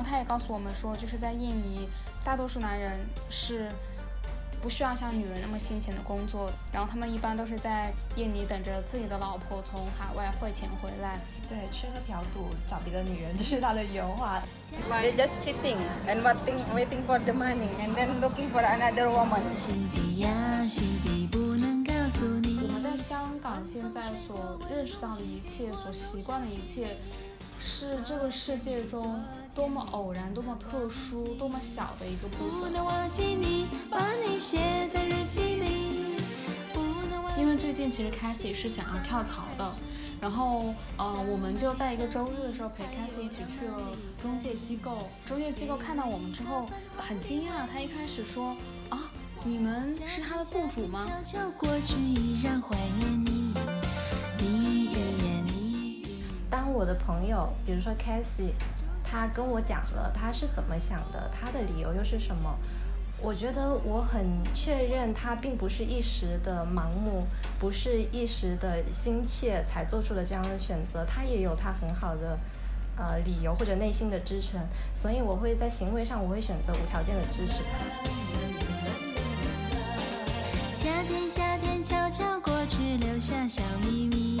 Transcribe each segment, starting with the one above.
后他也告诉我们说，就是在印尼，大多数男人是不需要像女人那么辛勤的工作，然后他们一般都是在印尼等着自己的老婆从海外汇钱回来。对，吃喝嫖赌找别的女人，这是他的原话。They just sitting and waiting, waiting for the money, and then looking for another woman. 我们在香港现在所认识到的一切，所习惯的一切，是这个世界中多么偶然、多么特殊、多么小的一个部分。因为最近其实 Cassie 是想要跳槽的。然后，呃，我们就在一个周日的时候陪 Cassie 一起去了中介机构。中介机构看到我们之后很惊讶，他一开始说：“啊，你们是他的雇主吗？”当我的朋友，比如说 Cassie，他跟我讲了他是怎么想的，他的理由又是什么？我觉得我很确认，他并不是一时的盲目，不是一时的心切才做出了这样的选择，他也有他很好的呃理由或者内心的支撑，所以我会在行为上我会选择无条件的支持他。夏天，夏天悄悄过去，留下小秘密。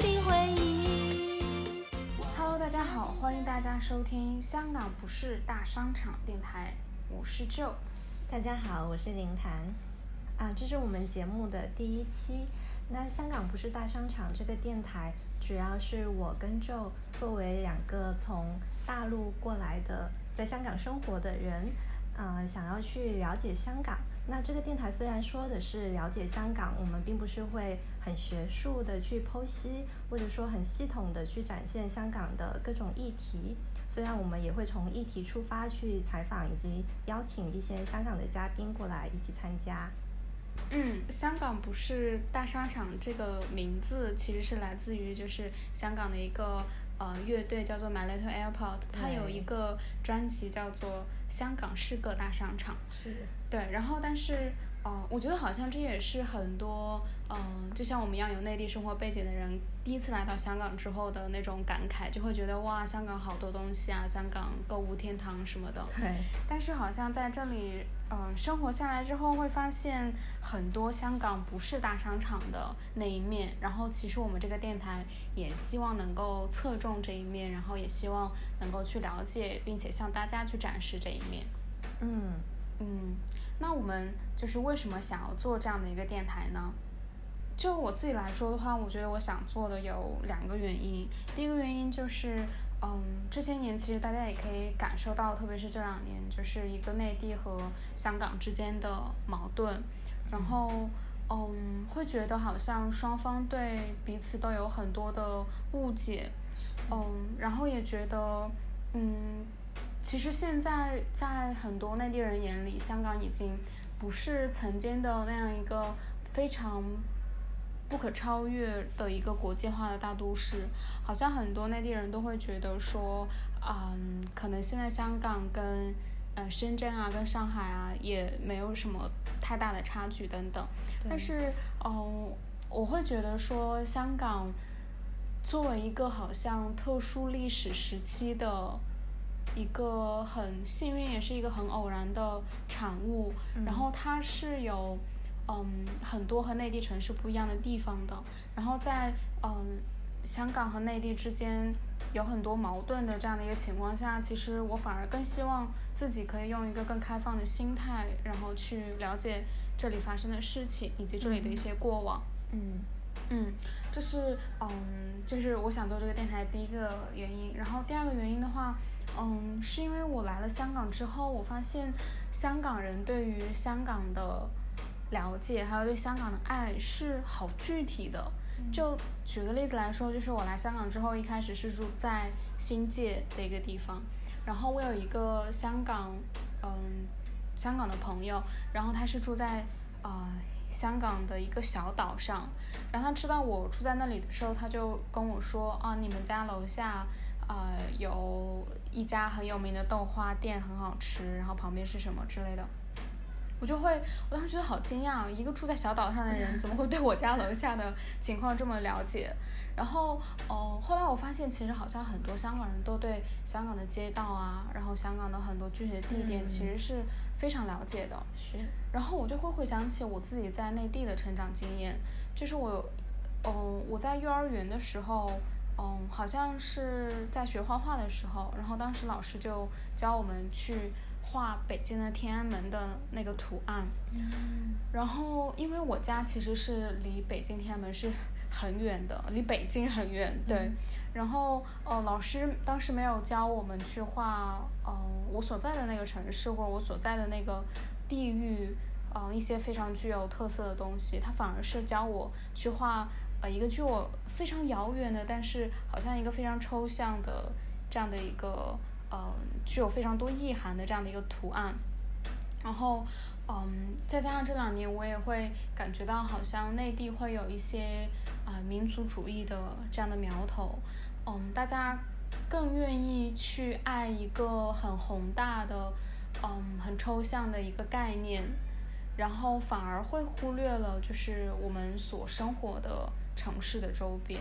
好，欢迎大家收听香港不是大商场电台，我是 Joe。大家好，我是林谭。啊，这是我们节目的第一期。那香港不是大商场这个电台，主要是我跟 Joe 作为两个从大陆过来的，在香港生活的人，嗯，想要去了解香港。那这个电台虽然说的是了解香港，我们并不是会很学术的去剖析，或者说很系统的去展现香港的各种议题。虽然我们也会从议题出发去采访，以及邀请一些香港的嘉宾过来一起参加。嗯，香港不是大商场这个名字，其实是来自于就是香港的一个呃乐队叫做 My Little Airport，它有一个专辑叫做《香港是个大商场》。是。对，然后但是。嗯，我觉得好像这也是很多嗯，就像我们一样有内地生活背景的人，第一次来到香港之后的那种感慨，就会觉得哇，香港好多东西啊，香港购物天堂什么的。对。但是好像在这里，嗯，生活下来之后，会发现很多香港不是大商场的那一面。然后其实我们这个电台也希望能够侧重这一面，然后也希望能够去了解，并且向大家去展示这一面。嗯嗯。那我们就是为什么想要做这样的一个电台呢？就我自己来说的话，我觉得我想做的有两个原因。第一个原因就是，嗯，这些年其实大家也可以感受到，特别是这两年，就是一个内地和香港之间的矛盾，然后，嗯，会觉得好像双方对彼此都有很多的误解，嗯，然后也觉得，嗯。其实现在在很多内地人眼里，香港已经不是曾经的那样一个非常不可超越的一个国际化的大都市。好像很多内地人都会觉得说，嗯，可能现在香港跟呃深圳啊、跟上海啊也没有什么太大的差距等等。但是，嗯，我会觉得说，香港作为一个好像特殊历史时期的。一个很幸运，也是一个很偶然的产物。然后它是有，嗯，很多和内地城市不一样的地方的。然后在嗯香港和内地之间有很多矛盾的这样的一个情况下，其实我反而更希望自己可以用一个更开放的心态，然后去了解这里发生的事情以及这里的一些过往。嗯嗯，这是嗯，就是我想做这个电台第一个原因。然后第二个原因的话。嗯，是因为我来了香港之后，我发现香港人对于香港的了解，还有对香港的爱是好具体的。就举个例子来说，就是我来香港之后，一开始是住在新界的一个地方，然后我有一个香港嗯香港的朋友，然后他是住在呃香港的一个小岛上，然后他知道我住在那里的时候，他就跟我说啊，你们家楼下呃有一家很有名的豆花店，很好吃，然后旁边是什么之类的。我就会，我当时觉得好惊讶，一个住在小岛上的人 怎么会对我家楼下的情况这么了解？然后，哦，后来我发现，其实好像很多香港人都对香港的街道啊，然后香港的很多具体的地点其实是非常了解的。是。然后我就会回想起我自己在内地的成长经验，就是我，嗯，我在幼儿园的时候，嗯，好像是在学画画的时候，然后当时老师就教我们去。画北京的天安门的那个图案，嗯然后因为我家其实是离北京天安门是很远的，离北京很远，对。然后呃，老师当时没有教我们去画，嗯，我所在的那个城市或者我所在的那个地域，嗯，一些非常具有特色的东西，他反而是教我去画呃一个距我非常遥远的，但是好像一个非常抽象的这样的一个。嗯，具有非常多意涵的这样的一个图案，然后，嗯，再加上这两年我也会感觉到，好像内地会有一些啊民族主义的这样的苗头，嗯，大家更愿意去爱一个很宏大的，嗯，很抽象的一个概念，然后反而会忽略了就是我们所生活的城市的周边。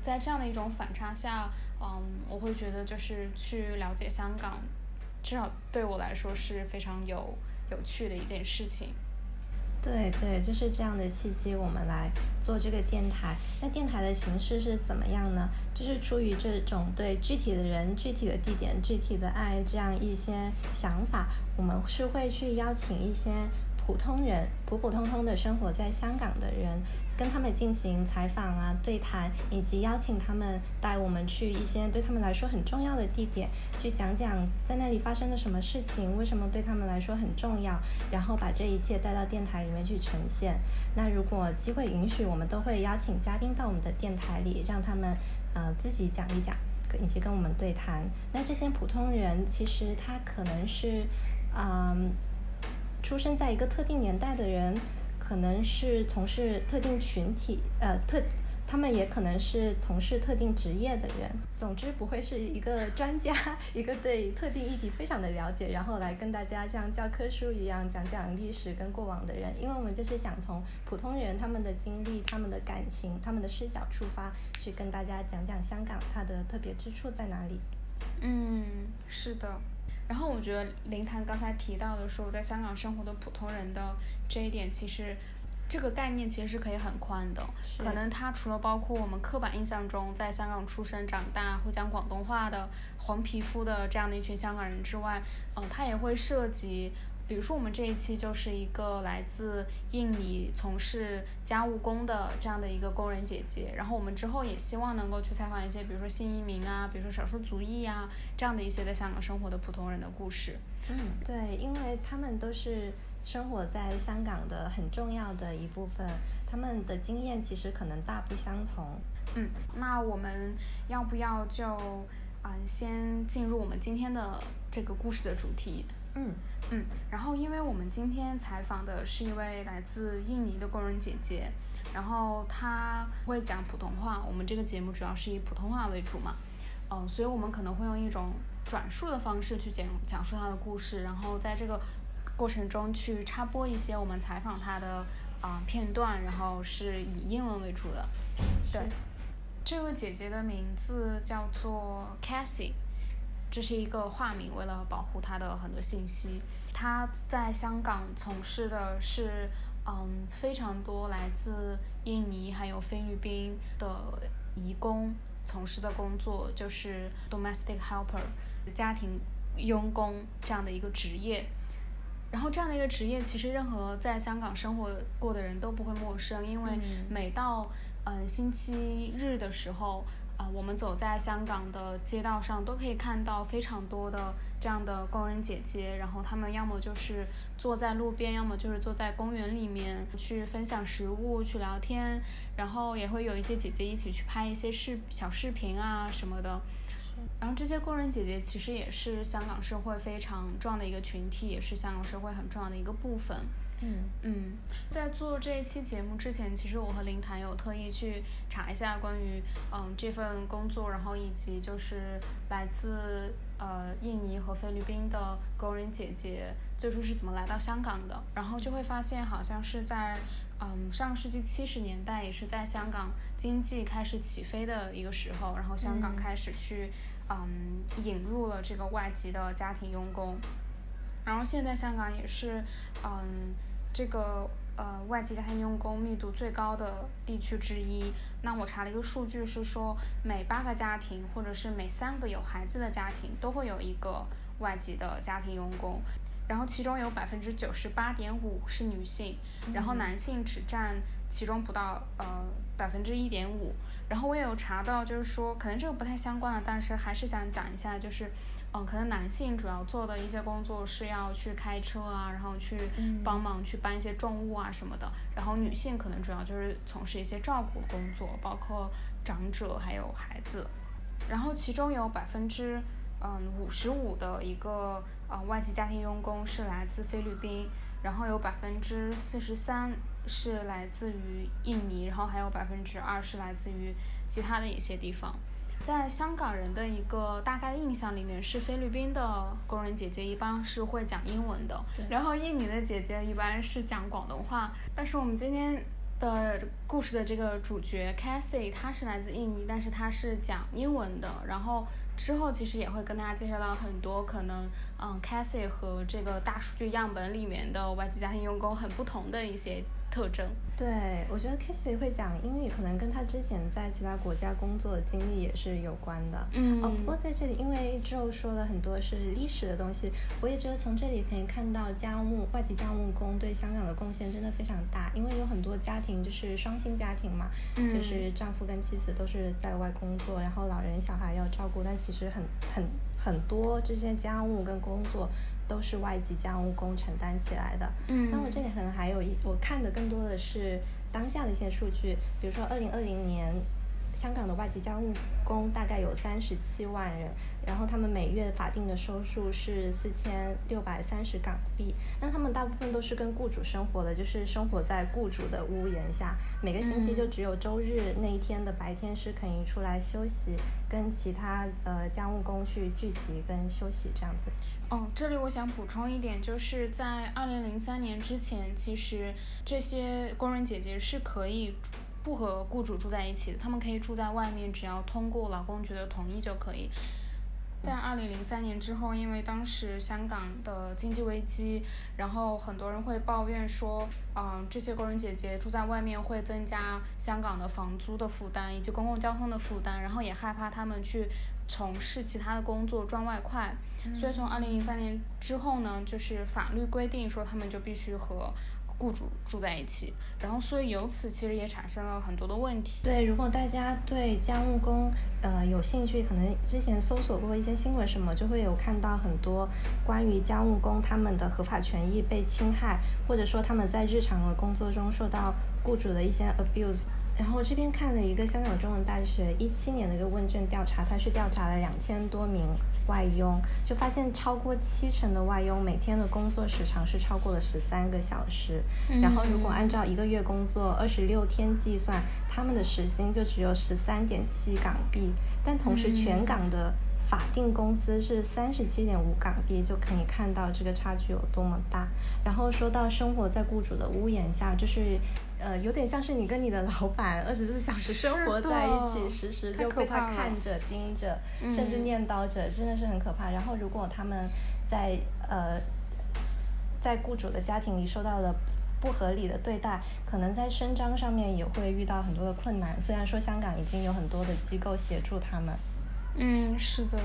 在这样的一种反差下，嗯，我会觉得就是去了解香港，至少对我来说是非常有有趣的一件事情。对对，就是这样的契机，我们来做这个电台。那电台的形式是怎么样呢？就是出于这种对具体的人、具体的地点、具体的爱这样一些想法，我们是会去邀请一些普通人、普普通通的生活在香港的人。跟他们进行采访啊、对谈，以及邀请他们带我们去一些对他们来说很重要的地点，去讲讲在那里发生了什么事情，为什么对他们来说很重要，然后把这一切带到电台里面去呈现。那如果机会允许，我们都会邀请嘉宾到我们的电台里，让他们呃自己讲一讲，以及跟我们对谈。那这些普通人其实他可能是嗯出生在一个特定年代的人。可能是从事特定群体，呃，特，他们也可能是从事特定职业的人。总之，不会是一个 专家，一个对特定议题非常的了解，然后来跟大家像教科书一样讲讲历史跟过往的人。因为我们就是想从普通人他们的经历、他们的感情、他们的视角出发，去跟大家讲讲香港它的特别之处在哪里。嗯，是的。然后我觉得林谈刚才提到的说，在香港生活的普通人的这一点，其实这个概念其实是可以很宽的。可能它除了包括我们刻板印象中在香港出生长大会讲广东话的黄皮肤的这样的一群香港人之外，嗯，它也会涉及。比如说，我们这一期就是一个来自印尼从事家务工的这样的一个工人姐姐，然后我们之后也希望能够去采访一些，比如说新移民啊，比如说少数族裔啊，这样的一些在香港生活的普通人的故事。嗯，对，因为他们都是生活在香港的很重要的一部分，他们的经验其实可能大不相同。嗯，那我们要不要就嗯先进入我们今天的这个故事的主题？嗯嗯，然后因为我们今天采访的是一位来自印尼的工人姐姐，然后她会讲普通话。我们这个节目主要是以普通话为主嘛，嗯，所以我们可能会用一种转述的方式去讲讲述她的故事，然后在这个过程中去插播一些我们采访她的啊片段，然后是以英文为主的。对，这位姐姐的名字叫做 Cassie。这是一个化名，为了保护他的很多信息。他在香港从事的是，嗯，非常多来自印尼还有菲律宾的移工从事的工作，就是 domestic helper，家庭佣工这样的一个职业。然后这样的一个职业，其实任何在香港生活过的人都不会陌生，因为每到嗯星期日的时候。啊，我们走在香港的街道上，都可以看到非常多的这样的工人姐姐，然后他们要么就是坐在路边，要么就是坐在公园里面去分享食物、去聊天，然后也会有一些姐姐一起去拍一些视小视频啊什么的。然后这些工人姐姐其实也是香港社会非常重要的一个群体，也是香港社会很重要的一个部分。嗯。嗯，在做这一期节目之前，其实我和林谭有特意去查一下关于嗯这份工作，然后以及就是来自呃印尼和菲律宾的工人姐姐最初是怎么来到香港的，然后就会发现好像是在嗯上世纪七十年代，也是在香港经济开始起飞的一个时候，然后香港开始去嗯引入了这个外籍的家庭佣工。然后现在香港也是，嗯，这个呃外籍家庭用工密度最高的地区之一。那我查了一个数据是说，每八个家庭或者是每三个有孩子的家庭都会有一个外籍的家庭用工，然后其中有百分之九十八点五是女性，然后男性只占其中不到呃百分之一点五。然后我也有查到，就是说可能这个不太相关了，但是还是想讲一下，就是。嗯，可能男性主要做的一些工作是要去开车啊，然后去帮忙去搬一些重物啊什么的。然后女性可能主要就是从事一些照顾工作，包括长者还有孩子。然后其中有百分之嗯五十五的一个呃外籍家庭佣工是来自菲律宾，然后有百分之四十三是来自于印尼，然后还有百分之二是来自于其他的一些地方。在香港人的一个大概印象里面，是菲律宾的工人姐姐一般是会讲英文的，然后印尼的姐姐一般是讲广东话。但是我们今天的故事的这个主角 Cassie，她是来自印尼，但是她是讲英文的。然后之后其实也会跟大家介绍到很多可能，嗯，Cassie 和这个大数据样本里面的外籍家庭佣工很不同的一些。特征，对我觉得 Casey 会讲英语，可能跟他之前在其他国家工作的经历也是有关的。嗯，哦，不过在这里，因为 Joe 说了很多是历史的东西，我也觉得从这里可以看到家务外籍家务工对香港的贡献真的非常大，因为有很多家庭就是双薪家庭嘛，就是丈夫跟妻子都是在外工作，然后老人小孩要照顾，但其实很很很多这些家务跟工作。都是外籍家务工承担起来的。嗯，那我这里可能还有一，我看的更多的是当下的一些数据，比如说二零二零年。香港的外籍家务工大概有三十七万人，然后他们每月法定的收入是四千六百三十港币。那他们大部分都是跟雇主生活的，就是生活在雇主的屋檐下。每个星期就只有周日那一天的白天是可以出来休息，跟其他呃家务工去聚集跟休息这样子。哦，这里我想补充一点，就是在二零零三年之前，其实这些工人姐姐是可以。不和雇主住在一起，他们可以住在外面，只要通过劳工局的同意就可以。在二零零三年之后，因为当时香港的经济危机，然后很多人会抱怨说，嗯，这些工人姐姐住在外面会增加香港的房租的负担以及公共交通的负担，然后也害怕他们去从事其他的工作赚外快。所以从二零零三年之后呢，就是法律规定说他们就必须和。雇主住在一起，然后所以由此其实也产生了很多的问题。对，如果大家对家务工呃有兴趣，可能之前搜索过一些新闻什么，就会有看到很多关于家务工他们的合法权益被侵害，或者说他们在日常的工作中受到雇主的一些 abuse。然后我这边看了一个香港中文大学一七年的一个问卷调查，它是调查了两千多名外佣，就发现超过七成的外佣每天的工作时长是超过了十三个小时。然后如果按照一个月工作二十六天计算，他们的时薪就只有十三点七港币。但同时全港的法定工资是三十七点五港币，就可以看到这个差距有多么大。然后说到生活在雇主的屋檐下，就是。呃，有点像是你跟你的老板 二十四小时生活在一起，时时就被他看着、盯着，甚至念叨着，真的是很可怕。然后，如果他们在呃在雇主的家庭里受到了不合理的对待，可能在伸张上面也会遇到很多的困难。虽然说香港已经有很多的机构协助他们，嗯，是的。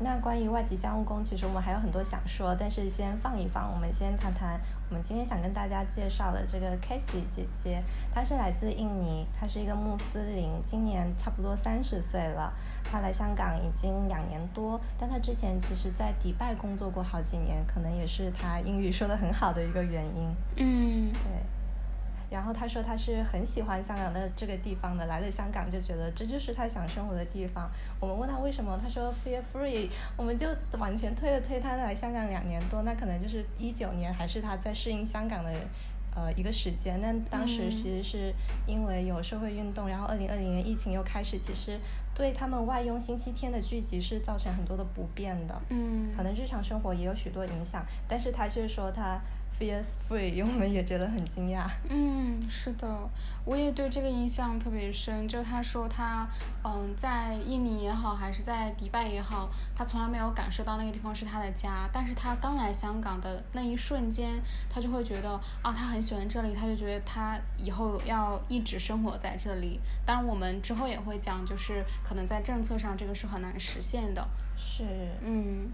那关于外籍家务工，其实我们还有很多想说，但是先放一放，我们先谈谈我们今天想跟大家介绍的这个 Casey 姐姐，她是来自印尼，她是一个穆斯林，今年差不多三十岁了。她来香港已经两年多，但她之前其实在迪拜工作过好几年，可能也是她英语说的很好的一个原因。嗯，对。然后他说他是很喜欢香港的这个地方的，来了香港就觉得这就是他想生活的地方。我们问他为什么，他说 feel free，我们就完全推了推，他来香港两年多，那可能就是一九年还是他在适应香港的。呃，一个时间，但当时其实是因为有社会运动，然后二零二零年疫情又开始，其实对他们外佣星期天的聚集是造成很多的不便的，嗯，可能日常生活也有许多影响，但是他却说他。Feels free，因为我们也觉得很惊讶。嗯，是的，我也对这个印象特别深。就他说他，嗯，在印尼也好，还是在迪拜也好，他从来没有感受到那个地方是他的家。但是他刚来香港的那一瞬间，他就会觉得啊，他很喜欢这里，他就觉得他以后要一直生活在这里。当然，我们之后也会讲，就是可能在政策上这个是很难实现的。是，嗯。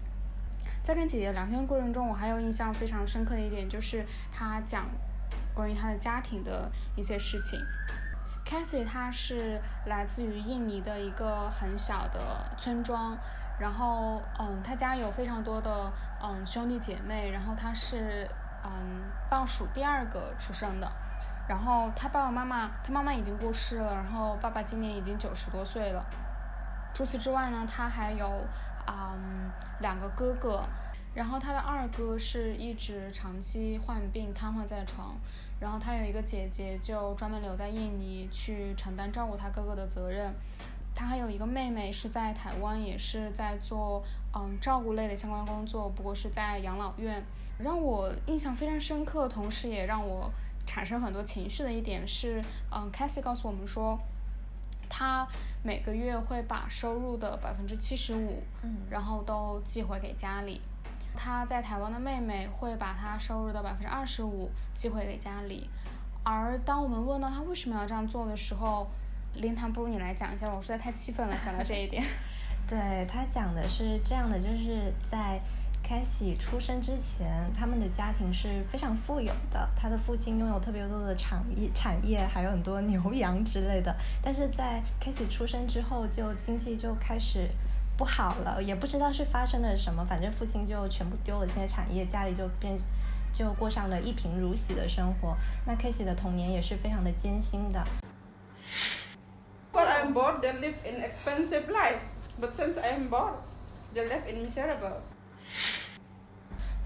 在跟姐姐聊天过程中，我还有印象非常深刻的一点，就是她讲关于她的家庭的一些事情。Cassie 她是来自于印尼的一个很小的村庄，然后嗯，她家有非常多的嗯兄弟姐妹，然后她是嗯倒数第二个出生的，然后她爸爸妈妈，她妈妈已经过世了，然后爸爸今年已经九十多岁了。除此之外呢，他还有。嗯，两个哥哥，然后他的二哥是一直长期患病瘫痪在床，然后他有一个姐姐就专门留在印尼去承担照顾他哥哥的责任，他还有一个妹妹是在台湾也是在做嗯照顾类的相关工作，不过是在养老院。让我印象非常深刻，同时也让我产生很多情绪的一点是，嗯 c a s i e 告诉我们说。他每个月会把收入的百分之七十五，嗯然后都寄回给家里。他在台湾的妹妹会把他收入的百分之二十五寄回给家里。而当我们问到他为什么要这样做的时候，林堂，不如你来讲一下，我实在太气愤了，想到这一点。对他讲的是这样的，就是在。凯西出生之前，他们的家庭是非常富有的。他的父亲拥有特别多的产业，产业还有很多牛羊之类的。但是在凯西出生之后，就经济就开始不好了，也不知道是发生了什么，反正父亲就全部丢了这些产业，家里就变就过上了一贫如洗的生活。那凯西的童年也是非常的艰辛的。But I'm bored. They live in expensive life. But since I'm bored, they live in miserable.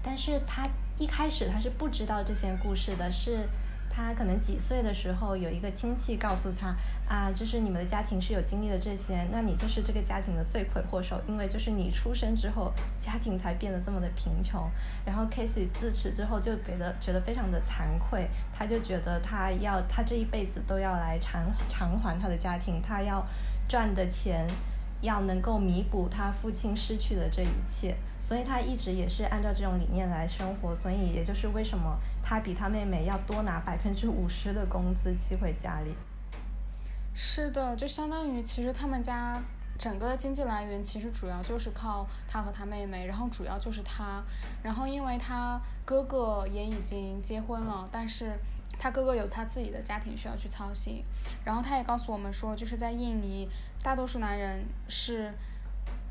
但是他一开始他是不知道这些故事的，是他可能几岁的时候有一个亲戚告诉他啊，就是你们的家庭是有经历了这些，那你就是这个家庭的罪魁祸首，因为就是你出生之后家庭才变得这么的贫穷。然后 Casey 自此之后就觉得觉得非常的惭愧，他就觉得他要他这一辈子都要来偿偿还他的家庭，他要赚的钱要能够弥补他父亲失去的这一切。所以他一直也是按照这种理念来生活，所以也就是为什么他比他妹妹要多拿百分之五十的工资寄回家里。是的，就相当于其实他们家整个的经济来源其实主要就是靠他和他妹妹，然后主要就是他，然后因为他哥哥也已经结婚了，但是他哥哥有他自己的家庭需要去操心，然后他也告诉我们说，就是在印尼，大多数男人是。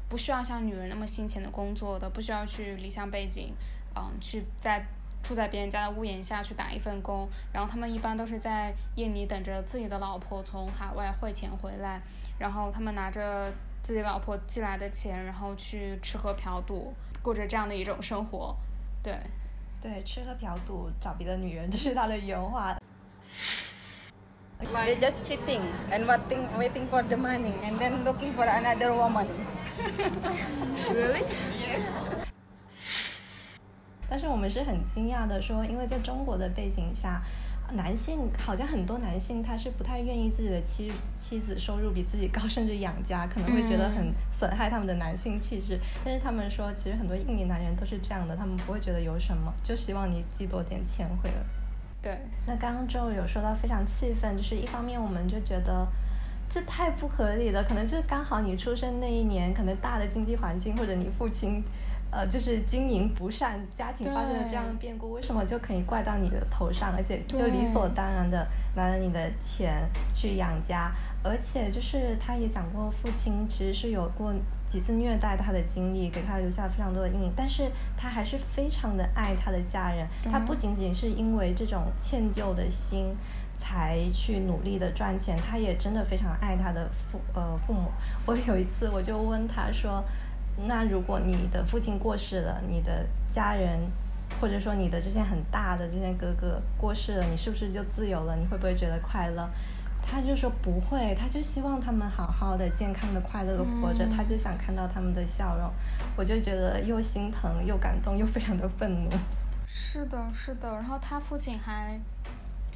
不需要像女人那么辛勤的工作的，不需要去离乡背井，嗯，去在住在别人家的屋檐下去打一份工，然后他们一般都是在印尼等着自己的老婆从海外汇钱回来，然后他们拿着自己老婆寄来的钱，然后去吃喝嫖赌，过着这样的一种生活，对，对，吃喝嫖赌找别的女人，这是他的原话。They just sitting and waiting, waiting for the money, and then looking for another woman. Really? Yes. 但是我们是很惊讶的，说因为在中国的背景下，男性好像很多男性他是不太愿意自己的妻妻子收入比自己高，甚至养家，可能会觉得很损害他们的男性气质。但是他们说，其实很多印尼男人都是这样的，他们不会觉得有什么，就希望你寄多点钱回来。对，那刚刚周有说到非常气愤，就是一方面我们就觉得这太不合理了，可能就刚好你出生那一年，可能大的经济环境或者你父亲，呃，就是经营不善，家庭发生了这样的变故，为什么就可以怪到你的头上，而且就理所当然的拿着你的钱去养家？而且就是他也讲过，父亲其实是有过几次虐待他的经历，给他留下非常多的阴影。但是他还是非常的爱他的家人。他不仅仅是因为这种歉疚的心，才去努力的赚钱，他也真的非常爱他的父呃父母。我有一次我就问他说：“那如果你的父亲过世了，你的家人或者说你的这些很大的这些哥哥过世了，你是不是就自由了？你会不会觉得快乐？”他就说不会，他就希望他们好好的、健康的、快乐的活着，他就想看到他们的笑容。我就觉得又心疼又感动又非常的愤怒。是的，是的。然后他父亲还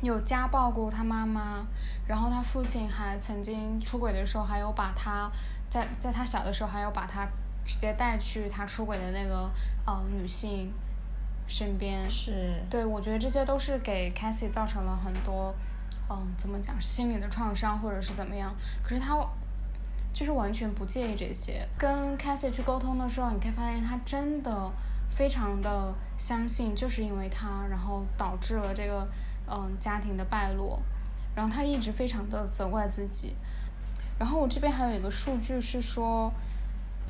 有家暴过他妈妈，然后他父亲还曾经出轨的时候，还有把他在在他小的时候，还有把他直接带去他出轨的那个呃女性身边。是。对，我觉得这些都是给 Cassie 造成了很多。嗯，怎么讲？心理的创伤，或者是怎么样？可是他就是完全不介意这些。跟 Cassie 去沟通的时候，你可以发现他真的非常的相信，就是因为他，然后导致了这个嗯家庭的败落。然后他一直非常的责怪自己。然后我这边还有一个数据是说，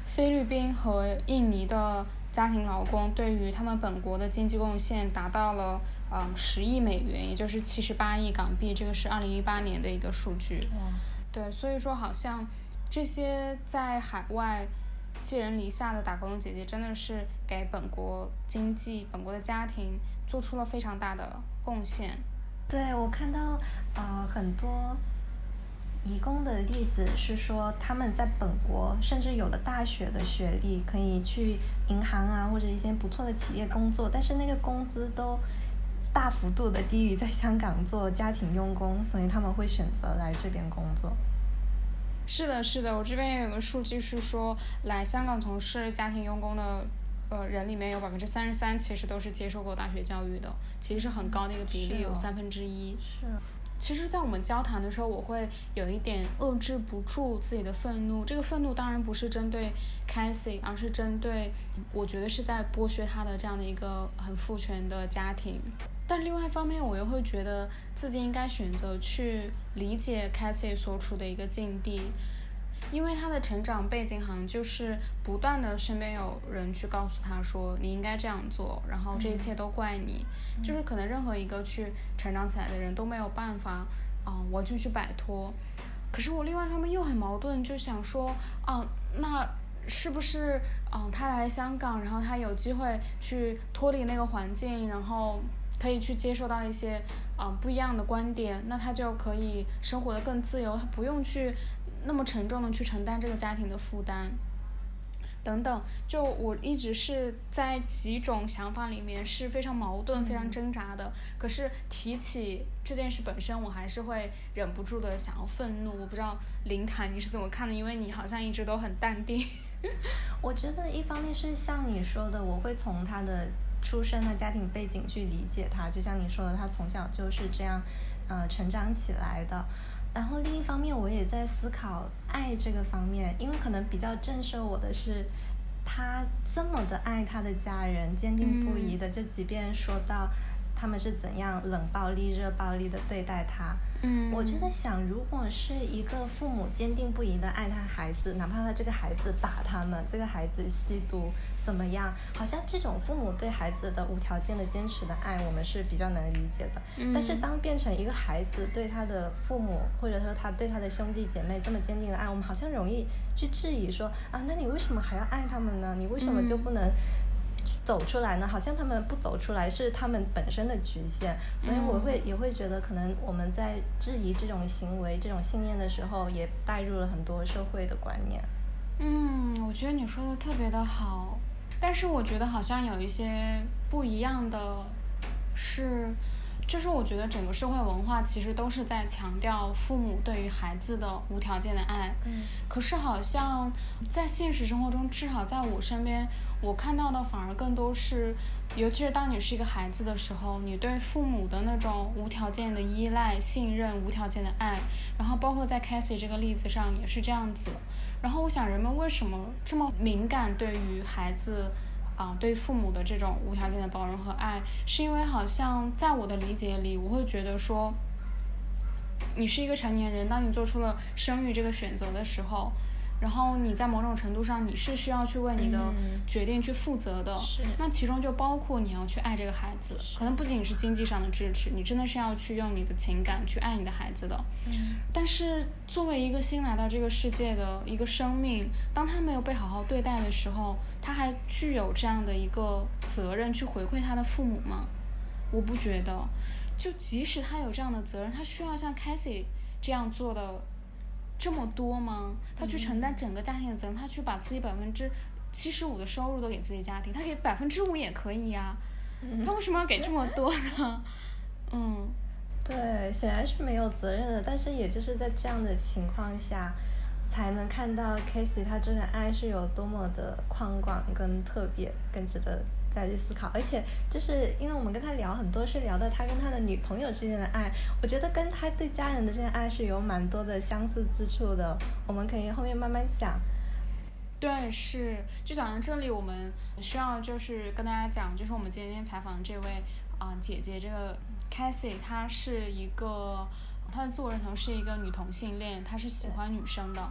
菲律宾和印尼的家庭劳工对于他们本国的经济贡献达到了。嗯，十亿美元，也就是七十八亿港币，这个是二零一八年的一个数据。对，所以说好像这些在海外寄人篱下的打工的姐姐，真的是给本国经济、本国的家庭做出了非常大的贡献。对，我看到呃很多移工的例子是说，他们在本国甚至有了大学的学历，可以去银行啊或者一些不错的企业工作，但是那个工资都。大幅度的低于在香港做家庭佣工，所以他们会选择来这边工作。是的，是的，我这边也有个数据是说，来香港从事家庭佣工的呃人里面有百分之三十三其实都是接受过大学教育的，其实是很高的一个比例，有三分之一。是。其实，在我们交谈的时候，我会有一点遏制不住自己的愤怒。这个愤怒当然不是针对 Cassie，而是针对我觉得是在剥削他的这样的一个很父权的家庭。但另外一方面，我又会觉得自己应该选择去理解 Cassie 所处的一个境地，因为他的成长背景好像就是不断的身边有人去告诉他说你应该这样做，然后这一切都怪你，就是可能任何一个去成长起来的人都没有办法啊我就去摆脱。可是我另外一方面又很矛盾，就想说啊，那是不是嗯他来香港，然后他有机会去脱离那个环境，然后。可以去接受到一些啊不一样的观点，那他就可以生活的更自由，他不用去那么沉重的去承担这个家庭的负担，等等。就我一直是在几种想法里面是非常矛盾、非常挣扎的。可是提起这件事本身，我还是会忍不住的想要愤怒。我不知道林坦你是怎么看的？因为你好像一直都很淡定。我觉得一方面是像你说的，我会从他的。出生的家庭背景去理解他，就像你说的，他从小就是这样，呃，成长起来的。然后另一方面，我也在思考爱这个方面，因为可能比较震慑我的是，他这么的爱他的家人，坚定不移的，就即便说到他们是怎样冷暴力、热暴力的对待他，嗯，我就在想，如果是一个父母坚定不移的爱他孩子，哪怕他这个孩子打他们，这个孩子吸毒。怎么样？好像这种父母对孩子的无条件的坚持的爱，我们是比较能理解的。但是当变成一个孩子对他的父母，或者说他对他的兄弟姐妹这么坚定的爱，我们好像容易去质疑说啊，那你为什么还要爱他们呢？你为什么就不能走出来呢？好像他们不走出来是他们本身的局限。所以我会也会觉得，可能我们在质疑这种行为、这种信念的时候，也带入了很多社会的观念。嗯，我觉得你说的特别的好。但是我觉得好像有一些不一样的，是，就是我觉得整个社会文化其实都是在强调父母对于孩子的无条件的爱。嗯。可是好像在现实生活中，至少在我身边，我看到的反而更多是，尤其是当你是一个孩子的时候，你对父母的那种无条件的依赖、信任、无条件的爱，然后包括在 Cassie 这个例子上也是这样子。然后我想，人们为什么这么敏感对于孩子，啊，对父母的这种无条件的包容和爱，是因为好像在我的理解里，我会觉得说，你是一个成年人，当你做出了生育这个选择的时候，然后你在某种程度上你是需要去为你的嗯决定去负责的。是那其中就包括你要去爱这个孩子，可能不仅仅是经济上的支持，你真的是要去用你的情感去爱你的孩子的。嗯但是作为一个新来到这个世界的一个生命，当他没有被好好对待的时候，他还具有这样的一个责任去回馈他的父母吗？我不觉得。就即使他有这样的责任，他需要像 Cassie 这样做的这么多吗？他去承担整个家庭的责任，他去把自己百分之七十五的收入都给自己家庭，他给百分之五也可以呀、他为什么要给这么多呢？嗯。对，显然是没有责任的，但是也就是在这样的情况下，才能看到 Casey 他这个爱是有多么的宽广、跟特别、更值得大家去思考。而且就是因为我们跟他聊很多，是聊到他跟他的女朋友之间的爱，我觉得跟他对家人的这些爱是有蛮多的相似之处的。我们可以后面慢慢讲。对，是，就讲到这里，我们需要就是跟大家讲，就是我们今天采访的这位啊、姐姐，这个 Cassie，她是一个她的自我认同是一个女同性恋，她是喜欢女生的。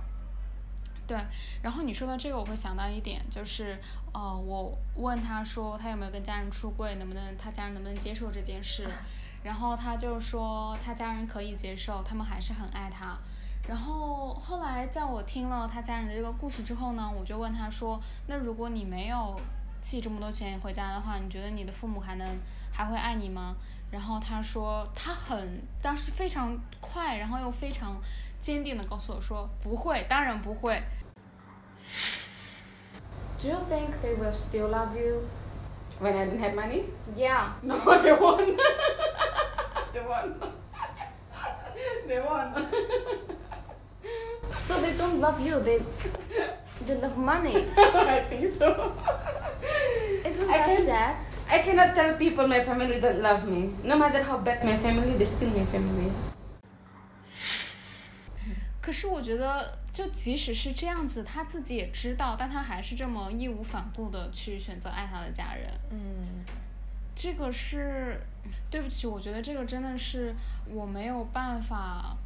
对，然后你说到这个，我会想到一点，就是呃，我问他说他有没有跟家人出柜，能不能他家人能不能接受这件事，然后他就说他家人可以接受，他们还是很爱他。然后后来在我听了他家人的这个故事之后呢，我就问他说：“那如果你没有寄这么多钱回家的话，你觉得你的父母还能还会爱你吗？”然后他说他很当时非常快，然后又非常坚定的告诉我说：“不会，当然不会。” Do you think they will still love you? When I didn't have money? Yeah. No, they won't. they won't. they won't. So they don't love you. They they love money. I think so. Isn't I that can- sad? I cannot tell people my family don't love me. No matter how bad my family, they still my family. 可是我觉得，就即使是这样子，他自己也知道，但他还是这么义无反顾的去选择爱他的家人。嗯这个是，对不起，我觉得这个真的是我没有办法，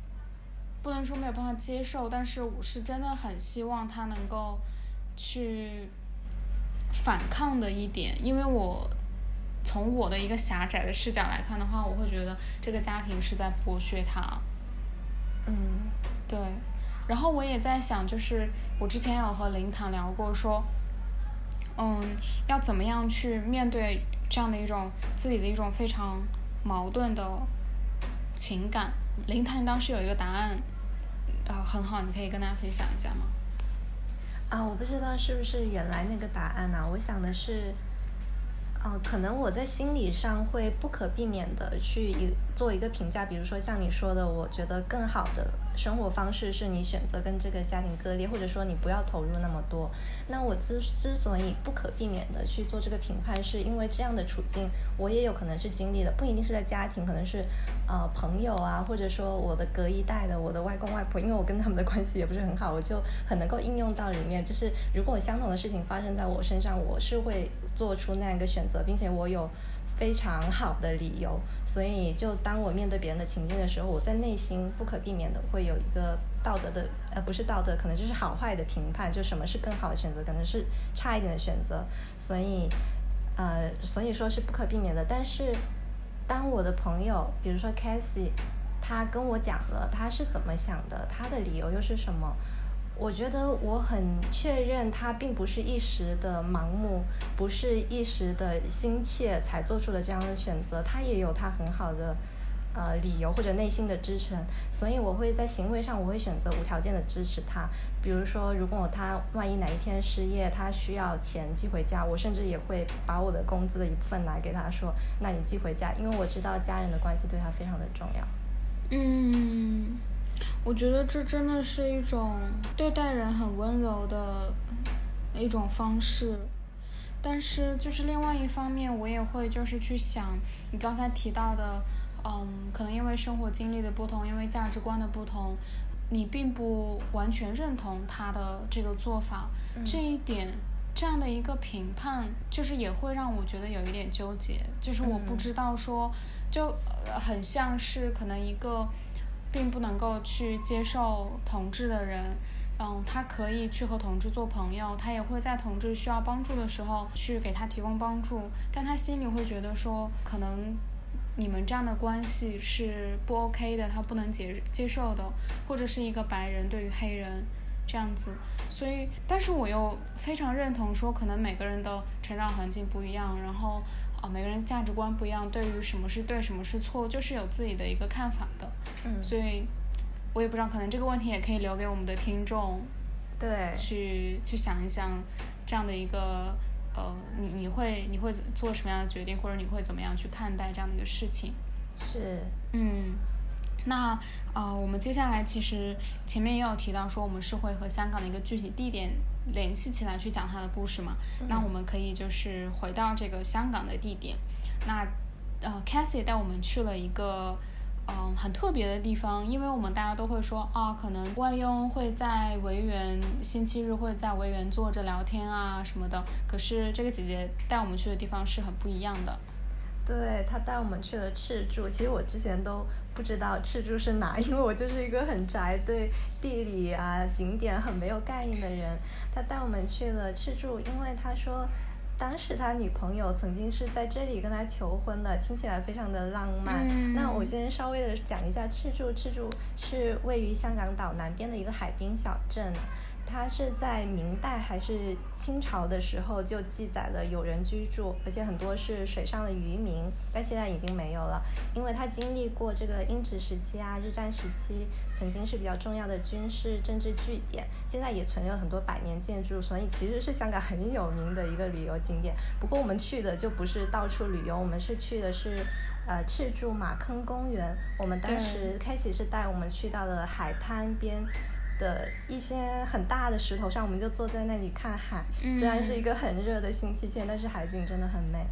不能说没有办法接受，但是我是真的很希望他能够去反抗的一点，因为我从我的一个狭窄的视角来看的话，我会觉得这个家庭是在剥削他。嗯对，然后我也在想，就是我之前有和林谈聊过，说，嗯，要怎么样去面对这样的一种自己的一种非常矛盾的情感。林谈当时有一个答案，啊、很好，你可以跟大家分享一下吗？啊，我不知道是不是原来那个答案呢、我想的是，呃，可能我在心理上会不可避免的去一做一个评价，比如说像你说的，我觉得更好的生活方式是你选择跟这个家庭割裂，或者说你不要投入那么多。那我之之所以不可避免的去做这个评判，是因为这样的处境我也有可能是经历的，不一定是在家庭，可能是呃朋友啊，或者说我的隔一代的我的外公外婆，因为我跟他们的关系也不是很好，我就很能够应用到里面。就是如果相同的事情发生在我身上，我是会做出那样一个选择，并且我有非常好的理由。所以，就当我面对别人的情境的时候，我在内心不可避免的会有一个道德的，呃，不是道德，可能就是好坏的评判，就什么是更好的选择，可能是差一点的选择。所以，呃，所以说是不可避免的。但是，当我的朋友，比如说 Cassie，他跟我讲了他是怎么想的，他的理由又是什么，我觉得我很确认他并不是一时的盲目，不是一时的心切才做出了这样的选择，他也有他很好的呃理由或者内心的支撑，所以我会在行为上我会选择无条件的支持他。比如说，如果他万一哪一天失业，他需要钱寄回家，我甚至也会把我的工资的一部分拿给他说，那你寄回家，因为我知道家人的关系对他非常的重要。嗯，我觉得这真的是一种对待人很温柔的一种方式。但是，就是另外一方面，我也会就是去想你刚才提到的，嗯，可能因为生活经历的不同，因为价值观的不同，你并不完全认同他的这个做法，这一点。这样的一个评判，就是也会让我觉得有一点纠结，就是我不嗯知道说，就呃很像是可能一个并不能够去接受同志的人，嗯，他可以去和同志做朋友，他也会在同志需要帮助的时候去给他提供帮助，但他心里会觉得说，可能你们这样的关系是不 OK 的，他不能接接受的，或者是一个白人对于黑人这样子，所以，但是我又非常认同说，可能每个人的成长环境不一样，然后。啊，每个人价值观不一样，对于什么是对，什么是错，就是有自己的一个看法的。嗯，所以，我也不知道，可能这个问题也可以留给我们的听众，对，去去想一想，这样的一个，呃，你你会你会做什么样的决定，或者你会怎么样去看待这样的一个事情？是，嗯。那呃，我们接下来其实前面也有提到说，我们是会和香港的一个具体地点联系起来去讲它的故事嘛？那我们可以就是回到这个香港的地点。那呃，Cassie 带我们去了一个嗯很特别的地方，因为我们大家都会说啊，可能外佣会在维园星期日会在维园坐着聊天啊什么的。可是这个姐姐带我们去的地方是很不一样的。对她带我们去了赤柱，其实我之前都。不知道赤柱是哪，因为我就是一个很宅，对地理啊景点很没有概念的人。他带我们去了赤柱，因为他说当时他女朋友曾经是在这里跟他求婚的，听起来非常的浪漫。那我先稍微的讲一下赤柱，赤柱是位于香港岛南边的一个海滨小镇。它是在明代还是清朝的时候就记载了有人居住，而且很多是水上的渔民，但现在已经没有了，因为它经历过这个英殖时期啊、日战时期，曾经是比较重要的军事政治据点，现在也存留很多百年建筑，所以其实是香港很有名的一个旅游景点。不过我们去的就不是到处旅游，我们是去的是呃赤柱马坑公园，我们当时开启是带我们去到了海滩边。的一些很大的石头上，我们就坐在那里看海。虽然是一个很热的星期天，但是海景真的很美。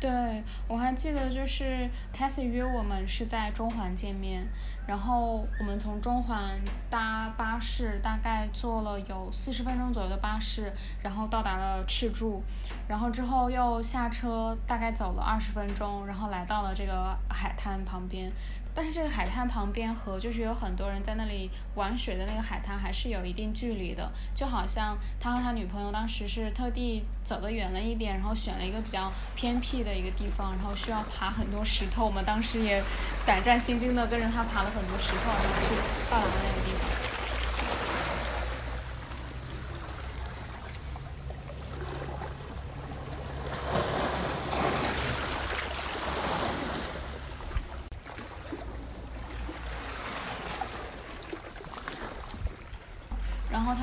对，我还记得就是 Cassie 约我们是在中环见面，然后我们从中环搭巴士，大概坐了有四十分钟左右的巴士，然后到达了赤柱，然后之后又下车，大概走了二十分钟，然后来到了这个海滩旁边。但是这个海滩旁边和就是有很多人在那里玩水的那个海滩还是有一定距离的，就好像他和他女朋友当时是特地走得远了一点，然后选了一个比较偏僻的一个地方，然后需要爬很多石头。我们当时也胆战心惊的跟着他爬了很多石头，然后去到达那个地方。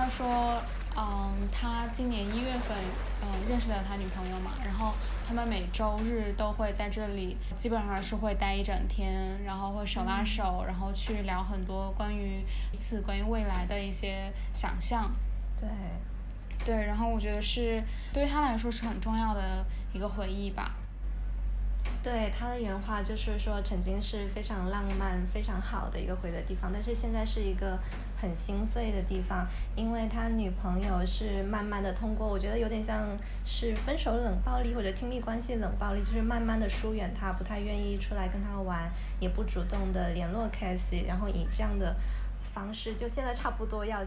说，嗯，他今年一月份，嗯，认识了他女朋友嘛，然后他们每周日都会在这里，基本上是会待一整天，然后会手拉手，然后去聊很多关于彼此、关于未来的一些想象。对，对，然后我觉得是对于他来说是很重要的一个回忆吧。对他的原话就是说，曾经是非常浪漫、非常好的一个回的地方，但是现在是一个很心碎的地方，因为他女朋友是慢慢的通过，我觉得有点像是分手冷暴力或者亲密关系冷暴力，就是慢慢的疏远他，不太愿意出来跟他玩，也不主动的联络 c a s i e 然后以这样的方式，就现在差不多要。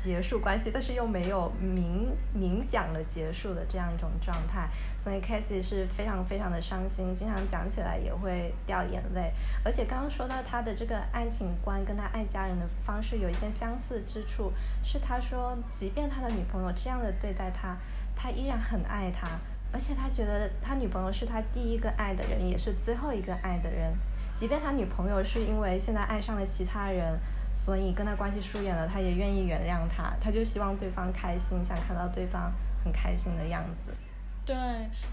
结束关系，但是又没有明明讲了结束的这样一种状态，所以 Casey 是非常非常的伤心，经常讲起来也会掉眼泪。而且刚刚说到他的这个爱情观跟他爱家人的方式有一些相似之处，是他说，即便他的女朋友这样的对待他，他依然很爱他，而且他觉得他女朋友是他第一个爱的人，也是最后一个爱的人。即便他女朋友是因为现在爱上了其他人。所以跟他关系疏远了，他也愿意原谅他，他就希望对方开心，想看到对方很开心的样子。对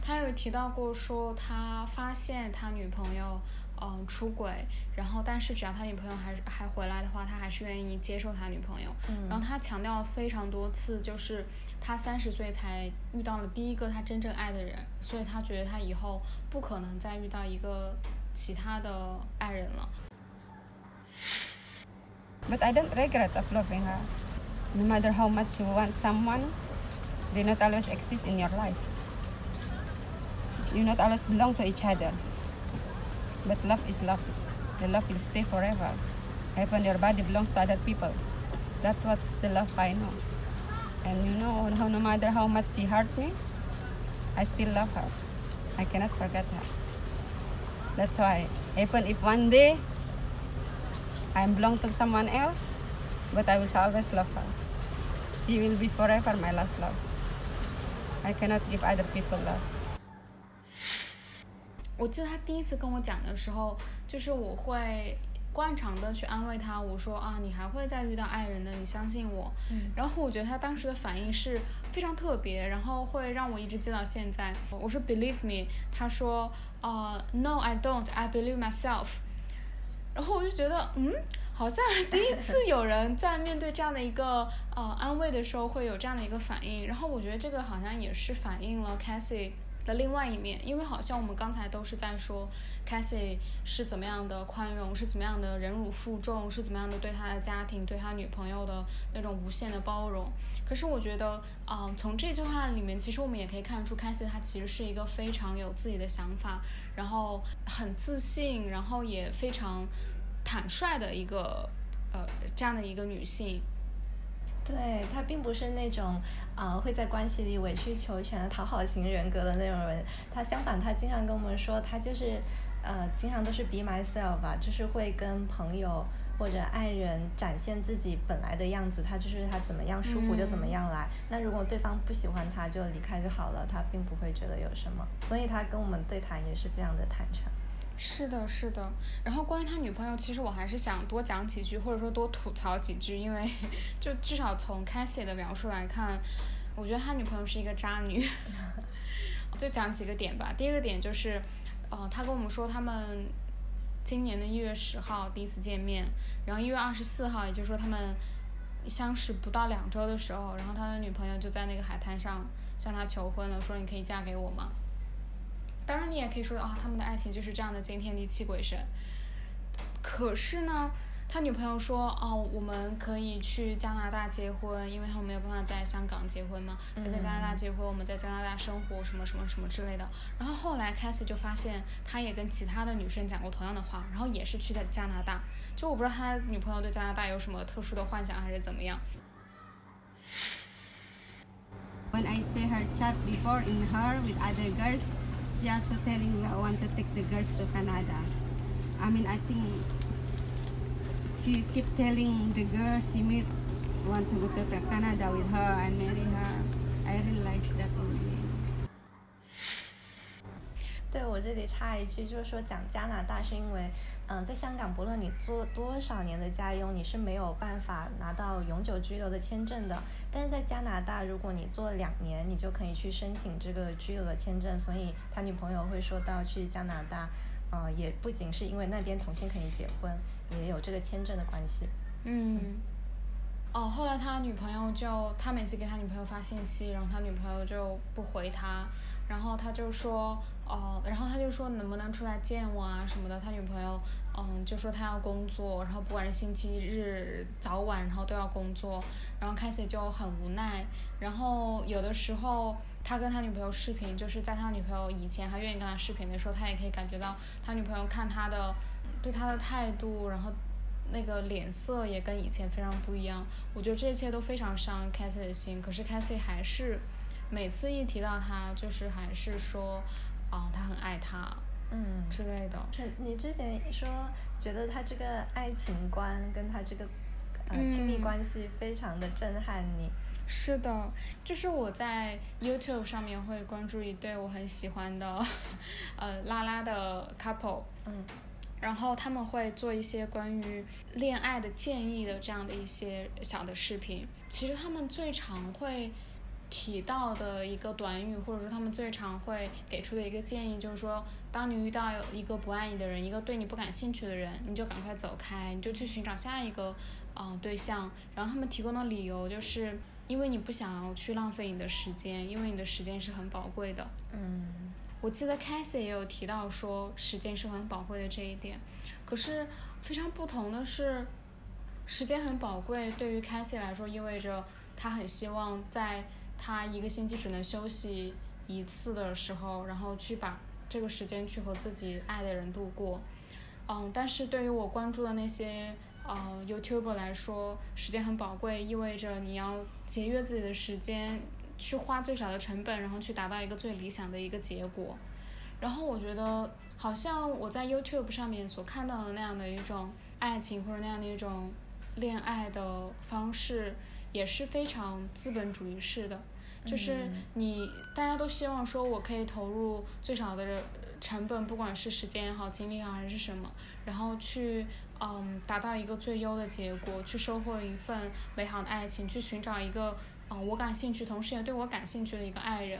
他有提到过，说他发现他女朋友嗯出轨，然后但是只要他女朋友还还回来的话，他还是愿意接受他女朋友。嗯。然后他强调了非常多次，就是他三十岁才遇到了第一个他真正爱的人，所以他觉得他以后不可能再遇到一个其他的爱人了。But I don't regret of loving her. No matter how much you want someone, they not always exist in your life. You not always belong to each other. But love is love. The love will stay forever. Even your body belongs to other people. That's what's the love I know. And you know, no matter how much she hurt me, I still love her. I cannot forget her. That's why, even if one day I belong to someone else, but I will always love her. She will be forever my last love. I cannot give other people love. 我记得他第一次跟我讲的时候，就是我会惯常的去安慰他，我说啊，你还会再遇到爱人的，你相信我。嗯然后我觉得他当时的反应是非常特别，然后会让我一直记到现在。我说 believe me，他说啊、no I don't I believe myself。然后我就觉得嗯。好像 第一次有人在面对这样的一个呃安慰的时候会有这样的一个反应，然后我觉得这个好像也是反映了 Cassie 的另外一面，因为好像我们刚才都是在说 Cassie 是怎么样的宽容，是怎么样的忍辱负重，是怎么样的对他的家庭、对他女朋友的那种无限的包容。可是我觉得，啊、从这句话里面，其实我们也可以看出 Cassie 她其实是一个非常有自己的想法，然后很自信，然后也非常坦率的一个呃这样的一个女性。对她并不是那种呃会在关系里委曲求全讨好型人格的那种人，他相反，他经常跟我们说，他就是呃经常都是 be myself 吧，就是会跟朋友或者爱人展现自己本来的样子，他就是他怎么样舒服就怎么样来。那如果对方不喜欢他，就离开就好了，他并不会觉得有什么，所以他跟我们对谈也是非常的坦诚。是的，是的。然后关于他女朋友，其实我还是想多讲几句，或者说多吐槽几句，因为 就至少从 Cassie 的描述来看，我觉得他女朋友是一个渣女。就讲几个点吧。第一个点就是，呃，他跟我们说他们今年的一月十号第一次见面，然后一月二十四号，也就是说他们相识不到两周的时候，然后他的女朋友就在那个海滩上向他求婚了，说你可以嫁给我吗？当然，你也可以说啊、他们的爱情就是这样的惊天地泣鬼神。可是呢，他女朋友说，哦，我们可以去加拿大结婚，因为他们没有办法在香港结婚嘛，他在加拿大结婚，我们在加拿大生活，什么什么什么之类的。然后后来 Cassie 就发现，他也跟其他的女生讲过同样的话，然后也是去的加拿大。就我不知道他女朋友对加拿大有什么特殊的幻想，还是怎么样。When I see her chat before in her with other girls, she also telling me I want to take the girls to Canada. I mean, I think she keep telling the girls she meet want to go to Ca- Canada with her and marry her. I realized that 对我这里插一句，就是说讲加拿大是因为，嗯、在香港，不论你做多少年的家佣，你是没有办法拿到永久居留的签证的。但是在加拿大，如果你做两年，你就可以去申请这个居留的签证。所以他女朋友会说到去加拿大，呃，也不仅是因为那边同性可以结婚，也有这个签证的关系。嗯，哦，后来他女朋友就他每次给他女朋友发信息，然后他女朋友就不回他，然后他就说，哦，然后他就说能不能出来见我啊什么的，他女朋友。嗯，就说他要工作，然后不管是星期日早晚，然后都要工作，然后 Casey 就很无奈。然后有的时候他跟他女朋友视频，就是在他女朋友以前还愿意跟他视频的时候，他也可以感觉到他女朋友看他的对他的态度，然后那个脸色也跟以前非常不一样。我觉得这一切都非常伤 Cassie 的心，可是 Cassie 还是每次一提到他，就是还是说，啊、他很爱他嗯，之类的。是你之前说觉得他这个爱情观跟他这个呃亲密嗯关系非常的震撼你。是的，就是我在 YouTube 上面会关注一对我很喜欢的，呃，拉拉的 couple，嗯然后他们会做一些关于恋爱的建议的这样的一些小的视频。其实他们最常会提到的一个短语，或者说他们最常会给出的一个建议，就是说，当你遇到一个不爱你的人，一个对你不感兴趣的人，你就赶快走开，你就去寻找下一个嗯、呃对象。然后他们提供的理由就是。因为你不想要去浪费你的时间，因为你的时间是很宝贵的。嗯我记得 Cassie 也有提到说时间是很宝贵的这一点，可是非常不同的是，时间很宝贵对于 Cassie 来说意味着他很希望在他一个星期只能休息一次的时候，然后去把这个时间去和自己爱的人度过。嗯，但是对于我关注的那些呃 YouTuber 来说，时间很宝贵，意味着你要节约自己的时间，去花最少的成本，然后去达到一个最理想的一个结果。然后我觉得，好像我在 YouTube 上面所看到的那样的一种爱情或者那样的一种恋爱的方式，也是非常资本主义式的，就是你大家都希望说我可以投入最少的成本，不管是时间也好、精力也好还是什么，然后去嗯达到一个最优的结果，去收获一份美好的爱情，去寻找一个嗯我感兴趣，同时也对我感兴趣的一个爱人。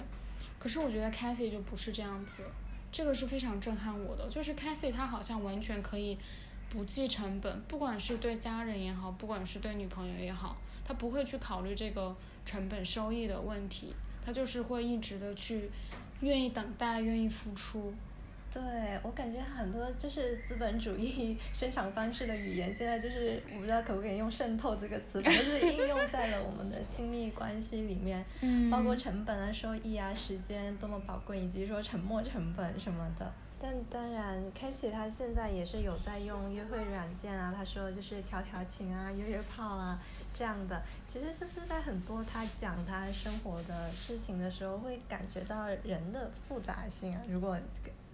可是我觉得 c a t h y 就不是这样子。这个是非常震撼我的，就是 Cassie 她好像完全可以不计成本，不管是对家人也好，不管是对女朋友也好，他不会去考虑这个成本收益的问题，他就是会一直的去愿意等待，愿意付出。对我感觉很多就是资本主义生产方式的语言，现在就是我不知道可不可以用“渗透”这个词，就是应用在了我们的亲密关系里面，嗯，包括成本啊、收益啊、时间多么宝贵，以及说沉没成本什么的。但当然 k a s e y 他现在也是有在用约会软件啊，他说就是调调情啊、约约炮啊这样的，其实就是在很多他讲他生活的事情的时候，会感觉到人的复杂性啊。如果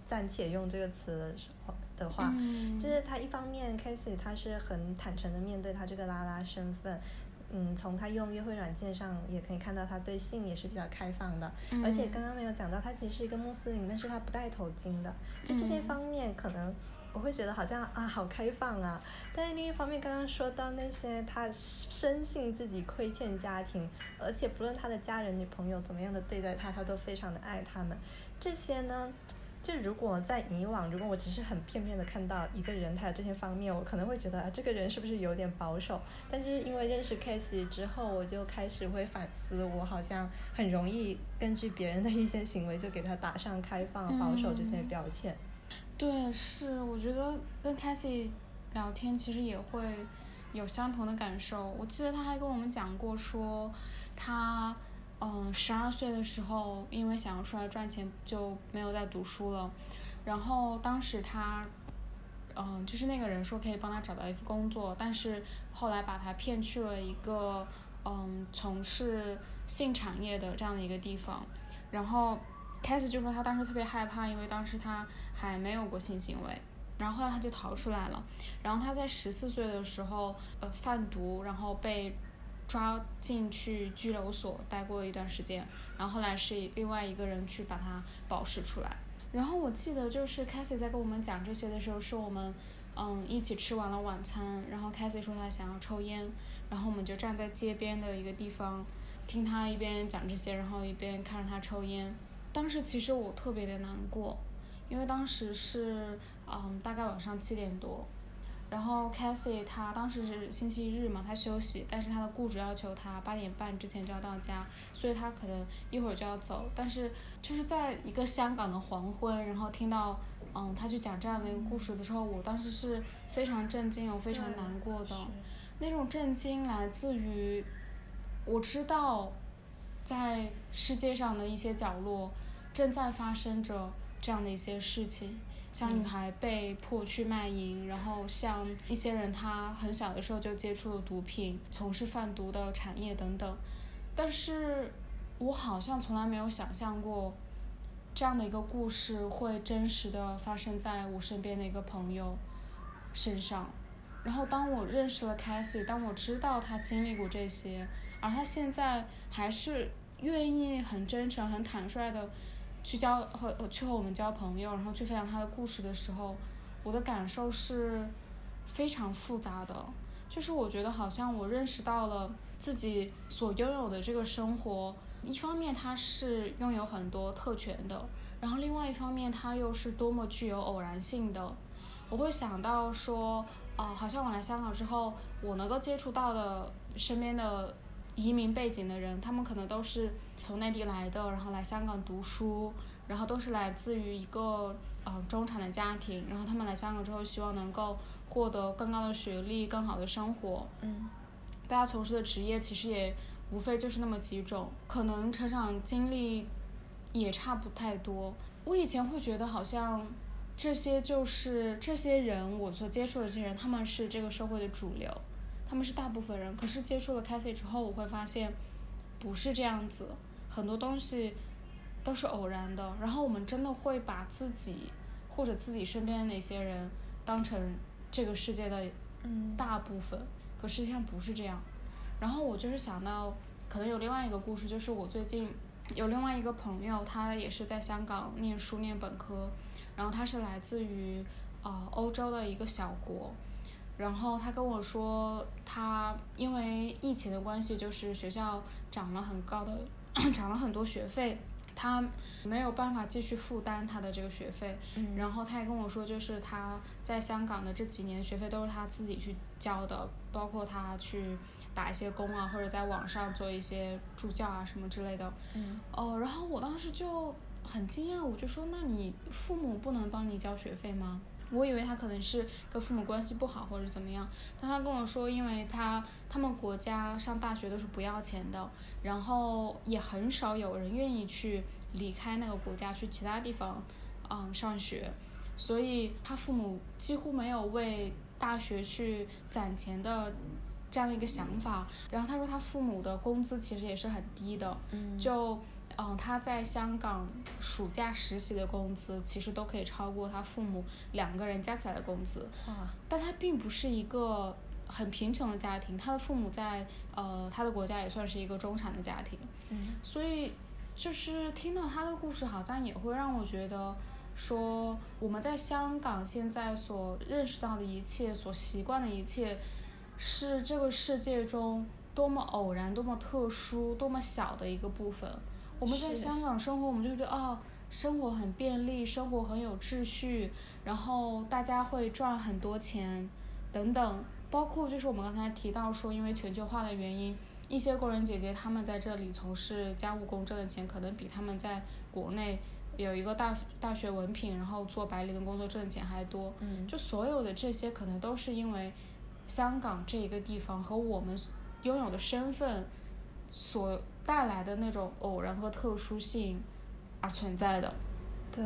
暂且用这个词的话，就是他一方面 k a s e y 他是很坦诚的面对他这个拉拉身份，嗯，从他用约会软件上也可以看到他对性也是比较开放的，而且刚刚没有讲到他其实是一个穆斯林，但是他不戴头巾的，就这些方面可能我会觉得好像啊好开放啊，但是另一方面刚刚说到那些他深信自己亏欠家庭，而且不论他的家人女朋友怎么样的对待他，他都非常的爱他们，这些呢。就如果在以往，如果我只是很片面的看到一个人他有这些方面，我可能会觉得啊，这个人是不是有点保守？但是因为认识 k a s e y 之后，我就开始会反思，我好像很容易根据别人的一些行为就给他打上开放、保守这些标签。对，是，我觉得跟 k a s e y 聊天其实也会有相同的感受。我记得他还跟我们讲过说，他。嗯，十二岁的时候，因为想要出来赚钱，就没有再读书了。然后当时他，嗯，就是那个人说可以帮他找到一份工作，但是后来把他骗去了一个嗯从事性产业的这样的一个地方。然后开始就说他当时特别害怕，因为当时他还没有过性行为。然后后来他就逃出来了。然后他在十四岁的时候，呃，贩毒，然后被。抓进去拘留所待过一段时间，然后后来是另外一个人去把他保释出来。然后我记得就是 Cassie 在跟我们讲这些的时候，是我们嗯一起吃完了晚餐，然后 Cassie 说他想要抽烟，然后我们就站在街边的一个地方，听他一边讲这些，然后一边看着他抽烟。当时其实我特别的难过，因为当时是嗯大概晚上七点多。然后 Cassie 他当时是星期日嘛，他休息，但是他的雇主要求他八点半之前就要到家，所以他可能一会儿就要走。但是就是在一个香港的黄昏，然后听到嗯他去讲这样的一个故事的时候，我当时是非常震惊，我非常难过的。那种震惊来自于我知道在世界上的一些角落正在发生着这样的一些事情。像女孩被迫去卖淫，然后像一些人他很小的时候就接触了毒品，从事贩毒的产业等等。但是，我好像从来没有想象过，这样的一个故事会真实的发生在我身边的一个朋友身上。然后，当我认识了 Cassie，当我知道他经历过这些，而他现在还是愿意很真诚、很坦率的。去交和去和我们交朋友，然后去分享他的故事的时候，我的感受是非常复杂的。就是我觉得好像我认识到了自己所拥有的这个生活，一方面它是拥有很多特权的，然后另外一方面它又是多么具有偶然性的。我会想到说，啊，好像我来香港之后，我能够接触到的身边的移民背景的人，他们可能都是。从内地来的，然后来香港读书，然后都是来自于一个呃中产的家庭，然后他们来香港之后，希望能够获得更高的学历、更好的生活。嗯，大家从事的职业其实也无非就是那么几种，可能成长经历也差不太多。我以前会觉得好像这些就是这些人，我所接触的这些人，他们是这个社会的主流，他们是大部分人。可是接触了 Cassie 之后，我会发现不是这样子，很多东西都是偶然的。然后我们真的会把自己或者自己身边的那些人当成这个世界的大部分，可实际上不是这样。然后我就是想到，可能有另外一个故事，就是我最近有另外一个朋友，他也是在香港念书念本科。然后他是来自于呃欧洲的一个小国，然后他跟我说，他因为疫情的关系，就是学校涨了很高的，涨了很多学费，他没有办法继续负担他的这个学费。然后他也跟我说，就是他在香港的这几年学费都是他自己去交的，包括他去打一些工啊，或者在网上做一些助教啊什么之类的。嗯。哦，然后我当时就。很惊讶，我就说：“那你父母不能帮你交学费吗？”我以为他可能是跟父母关系不好或者怎么样，但他跟我说，因为他他们国家上大学都是不要钱的，然后也很少有人愿意去离开那个国家去其他地方，嗯，上学，所以他父母几乎没有为大学去攒钱的这样的一个想法。然后他说他父母的工资其实也是很低的，就。嗯，他在香港暑假实习的工资其实都可以超过他父母两个人加起来的工资。但他并不是一个很贫穷的家庭，他的父母在呃他的国家也算是一个中产的家庭。嗯。所以就是听到他的故事，好像也会让我觉得说，我们在香港现在所认识到的一切，所习惯的一切，是这个世界中多么偶然、多么特殊、多么小的一个部分。我们在香港生活，我们就觉得啊，生活很便利，生活很有秩序，然后大家会赚很多钱，等等。包括就是我们刚才提到说，因为全球化的原因，一些工人姐姐她们在这里从事家务工挣的钱，可能比他们在国内有一个大大学文凭，然后做白领的工作挣的钱还多。嗯。就所有的这些，可能都是因为香港这一个地方和我们拥有的身份所。带来的那种偶然和特殊性而存在的。对，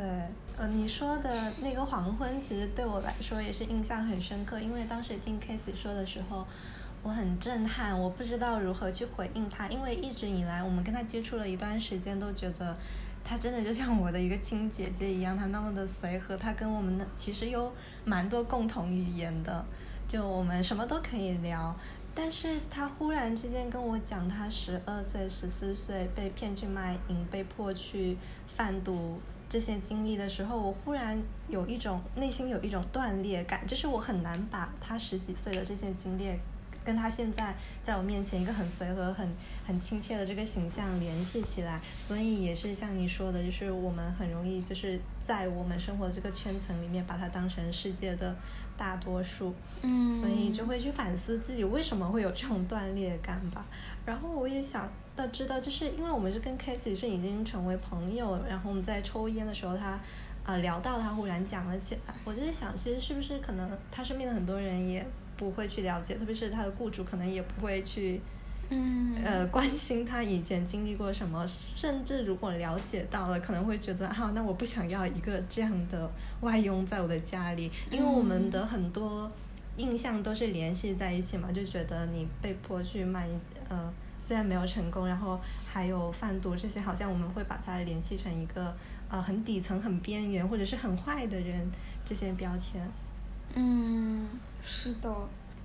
呃，你说的那个黄昏，其实对我来说也是印象很深刻，因为当时听 k a s e 说的时候，我很震撼，我不知道如何去回应他，因为一直以来我们跟他接触了一段时间，都觉得他真的就像我的一个亲姐姐一样，他那么的随和，他跟我们的其实有蛮多共同语言的，就我们什么都可以聊。但是他忽然之间跟我讲，他十二岁、十四岁被骗去卖淫，被迫去贩毒这些经历的时候，我忽然有一种内心有一种断裂感，就是我很难把他十几岁的这些经历跟他现在在我面前一个很随和、很很亲切的这个形象联系起来。所以也是像你说的，就是我们很容易就是在我们生活的这个圈层里面，把它当成世界的。大多数，嗯，所以就会去反思自己为什么会有这种断裂感吧。然后我也想到知道，就是因为我们是跟 k a s e y 是已经成为朋友，然后我们在抽烟的时候，他啊聊到他忽然讲了起来，我就在想，其实是不是可能他身边的很多人也不会去了解，特别是他的雇主可能也不会去。嗯，呃，关心他以前经历过什么，甚至如果了解到了，可能会觉得，啊，那我不想要一个这样的外佣在我的家里，因为我们的很多印象都是联系在一起嘛，就觉得你被迫去卖，呃，虽然没有成功，然后还有贩毒这些，好像我们会把它联系成一个呃很底层、很边缘或者是很坏的人这些标签。嗯，是的。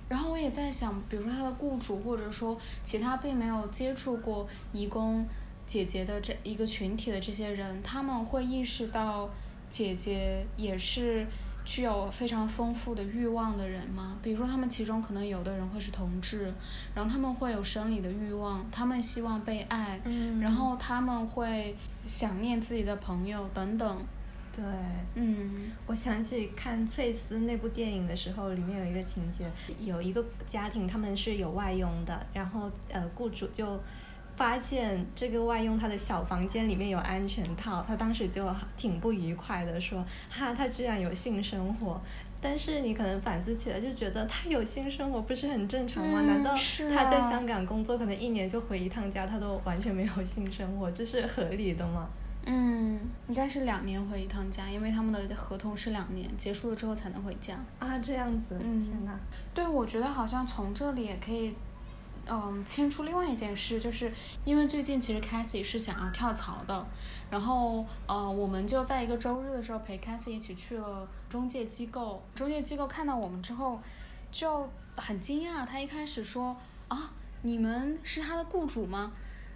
然后我也在想，比如说他的雇主，或者说其他并没有接触过义工姐姐的这一个群体的这些人，他们会意识到姐姐也是具有非常丰富的欲望的人吗？比如说他们其中可能有的人会是同志，然后他们会有生理的欲望，他们希望被爱，然后他们会想念自己的朋友等等。对，嗯，我想起看《翠丝》那部电影的时候，里面有一个情节，有一个家庭他们是有外佣的，然后呃，雇主就发现这个外佣他的小房间里面有安全套，他当时就挺不愉快的，说哈，他居然有性生活。但是你可能反思起来就觉得他有性生活不是很正常吗？难道他在香港工作可能一年就回一趟家，他都完全没有性生活，这是合理的吗？嗯，应该是两年回一趟家，因为他们的合同是两年，结束了之后才能回家。啊，这样子，嗯天哪，对，我觉得好像从这里也可以，嗯，牵出另外一件事，就是因为最近其实 Cassie 是想要跳槽的，然后呃，我们就在一个周日的时候陪 Cassie 一起去了中介机构，中介机构看到我们之后就很惊讶，他一开始说啊，你们是他的雇主吗？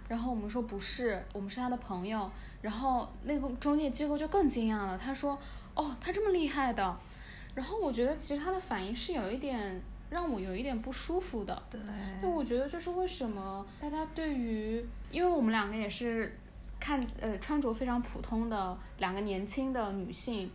然后我们说不是，我们是他的朋友。然后那个中介机构就更惊讶了，他说哦，他这么厉害的。然后我觉得其实他的反应是有一点让我有一点不舒服的，对，我觉得就是为什么大家对于，因为我们两个也是看呃穿着非常普通的两个年轻的女性，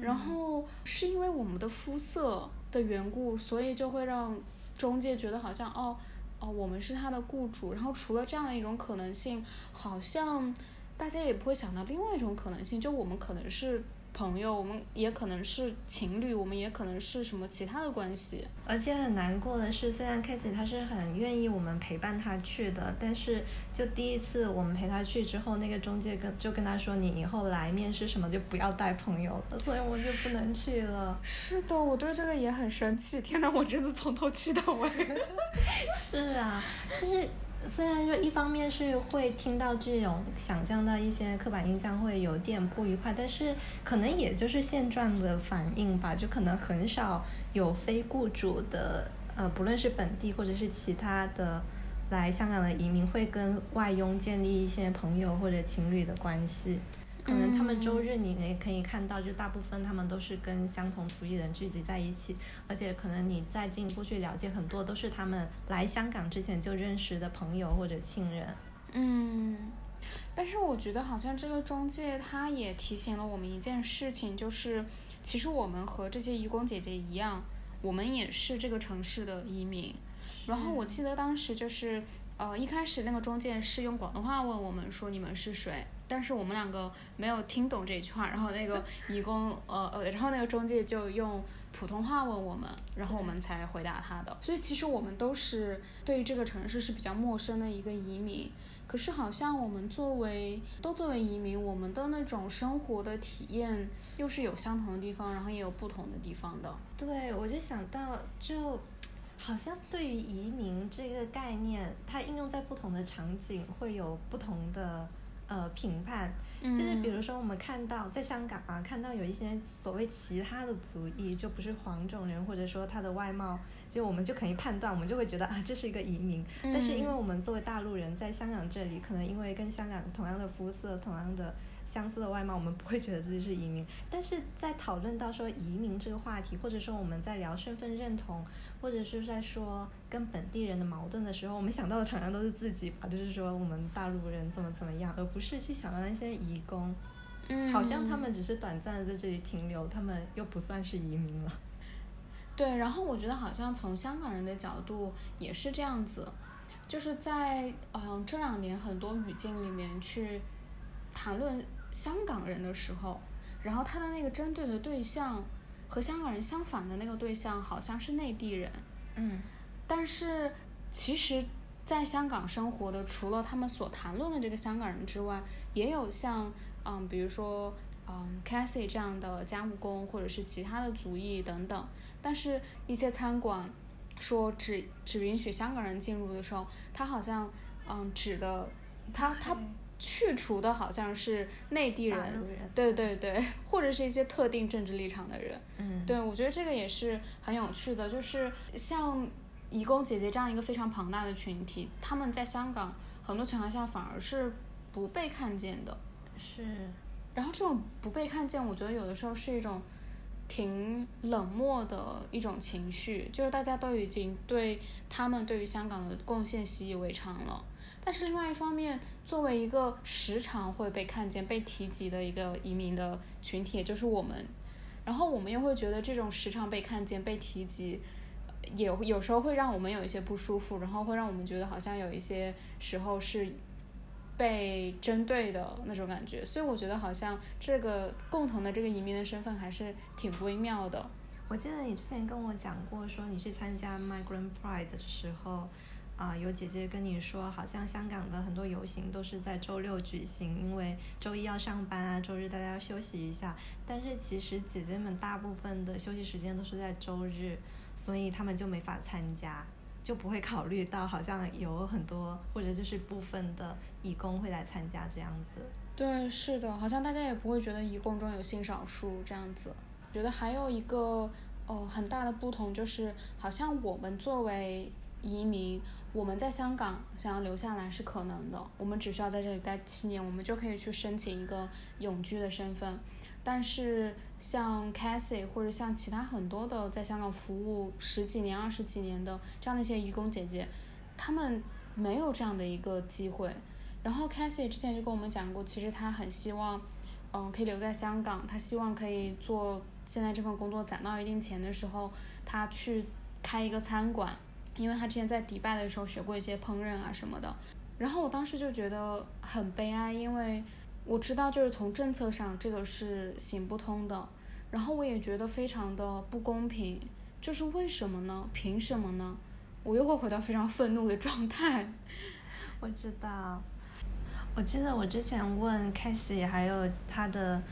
然后是因为我们的肤色的缘故，所以就会让中介觉得好像哦哦我们是他的雇主，然后除了这样的一种可能性，好像大家也不会想到另外一种可能性，就我们可能是。朋友，我们也可能是情侣，我们也可能是什么其他的关系。而且很难过的是，虽然 k a s e y 他是很愿意我们陪伴他去的，但是就第一次我们陪他去之后，那个中介跟就跟他说，你以后来面试什么就不要带朋友了，所以我就不能去了。是的，我对这个也很生气。天呐，我真的从头气到尾。是啊，就是虽然说一方面是会听到这种想象到一些刻板印象会有点不愉快，但是可能也就是现状的反应吧，就可能很少有非雇主的呃，不论是本地或者是其他的来香港的移民会跟外佣建立一些朋友或者情侣的关系。可能他们周日你也可以看到，就大部分他们都是跟相同族裔人聚集在一起，而且可能你再进一步去了解，很多都是他们来香港之前就认识的朋友或者亲人。嗯，但是我觉得好像这个中介他也提醒了我们一件事情，就是其实我们和这些移工姐姐一样，我们也是这个城市的移民。然后我记得当时就是，呃，一开始那个中介是用广东话问我们说你们是谁，但是我们两个没有听懂这句话，然后那个 义工，呃呃，然后那个中介就用普通话问我们，然后我们才回答他的。所以其实我们都是对于这个城市是比较陌生的一个移民，可是好像我们作为都作为移民，我们的那种生活的体验又是有相同的地方，然后也有不同的地方的。对，我就想到，就好像对于移民这个概念，它应用在不同的场景会有不同的呃评判。就是比如说，我们看到在香港啊，看到有一些所谓其他的族裔，就不是黄种人，或者说他的外貌，就我们就可以判断，我们就会觉得啊，这是一个移民。但是因为我们作为大陆人，在香港这里，可能因为跟香港同样的肤色、同样的相似的外貌，我们不会觉得自己是移民。但是在讨论到说移民这个话题，或者说我们在聊身份认同，或者是在说跟本地人的矛盾的时候，我们想到的常常都是自己吧，就是说我们大陆人怎么怎么样，而不是去想到那些移工，嗯，好像他们只是短暂的在这里停留，他们又不算是移民了。对，然后我觉得好像从香港人的角度也是这样子，就是在嗯这两年很多语境里面去谈论香港人的时候，然后他的那个针对的对象和香港人相反的那个对象好像是内地人，嗯但是其实，在香港生活的，除了他们所谈论的这个香港人之外，也有像嗯，比如说嗯 Cassie 这样的家务工，或者是其他的族裔等等。但是，一些餐馆说只只允许香港人进入的时候，他好像嗯指的他他去除的好像是内地人，人对对对，或者是一些特定政治立场的人。嗯，对，我觉得这个也是很有趣的，就是像移工姐姐这样一个非常庞大的群体，他们在香港很多情况下反而是不被看见的。是，然后这种不被看见，我觉得有的时候是一种挺冷漠的一种情绪，就是大家都已经对他们对于香港的贡献习以为常了。但是另外一方面，作为一个时常会被看见、被提及的一个移民的群体，也就是我们，然后我们又会觉得这种时常被看见、被提及，也有时候会让我们有一些不舒服，然后会让我们觉得好像有一些时候是被针对的那种感觉。所以我觉得好像这个共同的这个移民的身份还是挺微妙的。我记得你之前跟我讲过，说你去参加 Migrant Pride 的时候，啊、有姐姐跟你说，好像香港的很多游行都是在周六举行，因为周一要上班啊，周日大家要休息一下。但是其实姐姐们大部分的休息时间都是在周日，所以他们就没法参加，就不会考虑到好像有很多或者就是部分的义工会来参加这样子。对，是的，好像大家也不会觉得义工中有性少数这样子。觉得还有一个呃很大的不同就是，好像我们作为移民，我们在香港想要留下来是可能的，我们只需要在这里待七年，我们就可以去申请一个永居的身份。但是像 Cassie 或者像其他很多的在香港服务十几年、二十几年的这样的一些义工姐姐，她们没有这样的一个机会。然后 Cassie 之前就跟我们讲过，其实她很希望，嗯，可以留在香港，她希望可以做现在这份工作攒到一定钱的时候，她去开一个餐馆，因为她之前在迪拜的时候学过一些烹饪啊什么的。然后我当时就觉得很悲哀，因为我知道就是从政策上这个是行不通的，然后我也觉得非常的不公平，就是为什么呢？凭什么呢？我又会回到非常愤怒的状态。我知道，我记得我之前问 c a s i e 还有他的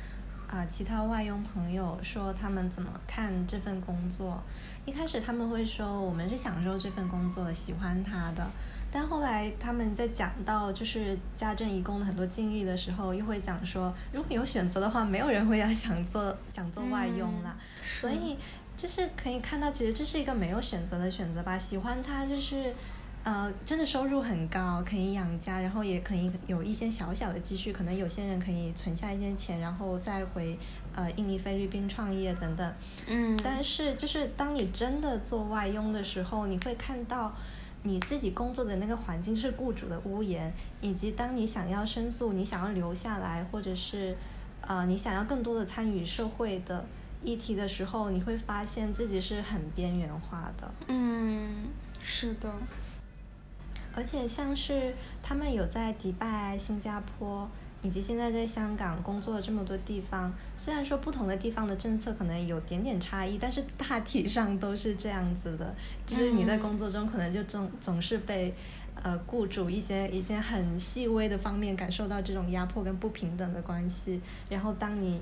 啊、其他外佣朋友说他们怎么看这份工作。一开始他们会说我们是享受这份工作的，喜欢他的。但后来他们在讲到就是家政义工的很多境遇的时候，又会讲说，如果有选择的话，没有人会要想做想做外佣啦。所以就是可以看到，其实这是一个没有选择的选择吧。喜欢他就是，呃，真的收入很高，可以养家，然后也可以有一些小小的积蓄。可能有些人可以存下一些钱，然后再回呃印尼、菲律宾创业等等。嗯，但是就是当你真的做外佣的时候，你会看到你自己工作的那个环境是雇主的屋檐，以及当你想要申诉、你想要留下来，或者是呃你想要更多的参与社会的议题的时候，你会发现自己是很边缘化的。嗯，是的，而且像是他们有在迪拜、新加坡以及现在在香港工作的这么多地方，虽然说不同的地方的政策可能有点点差异，但是大体上都是这样子的。就是你在工作中可能就总总是被呃雇主一些一些很细微的方面感受到这种压迫跟不平等的关系，然后当你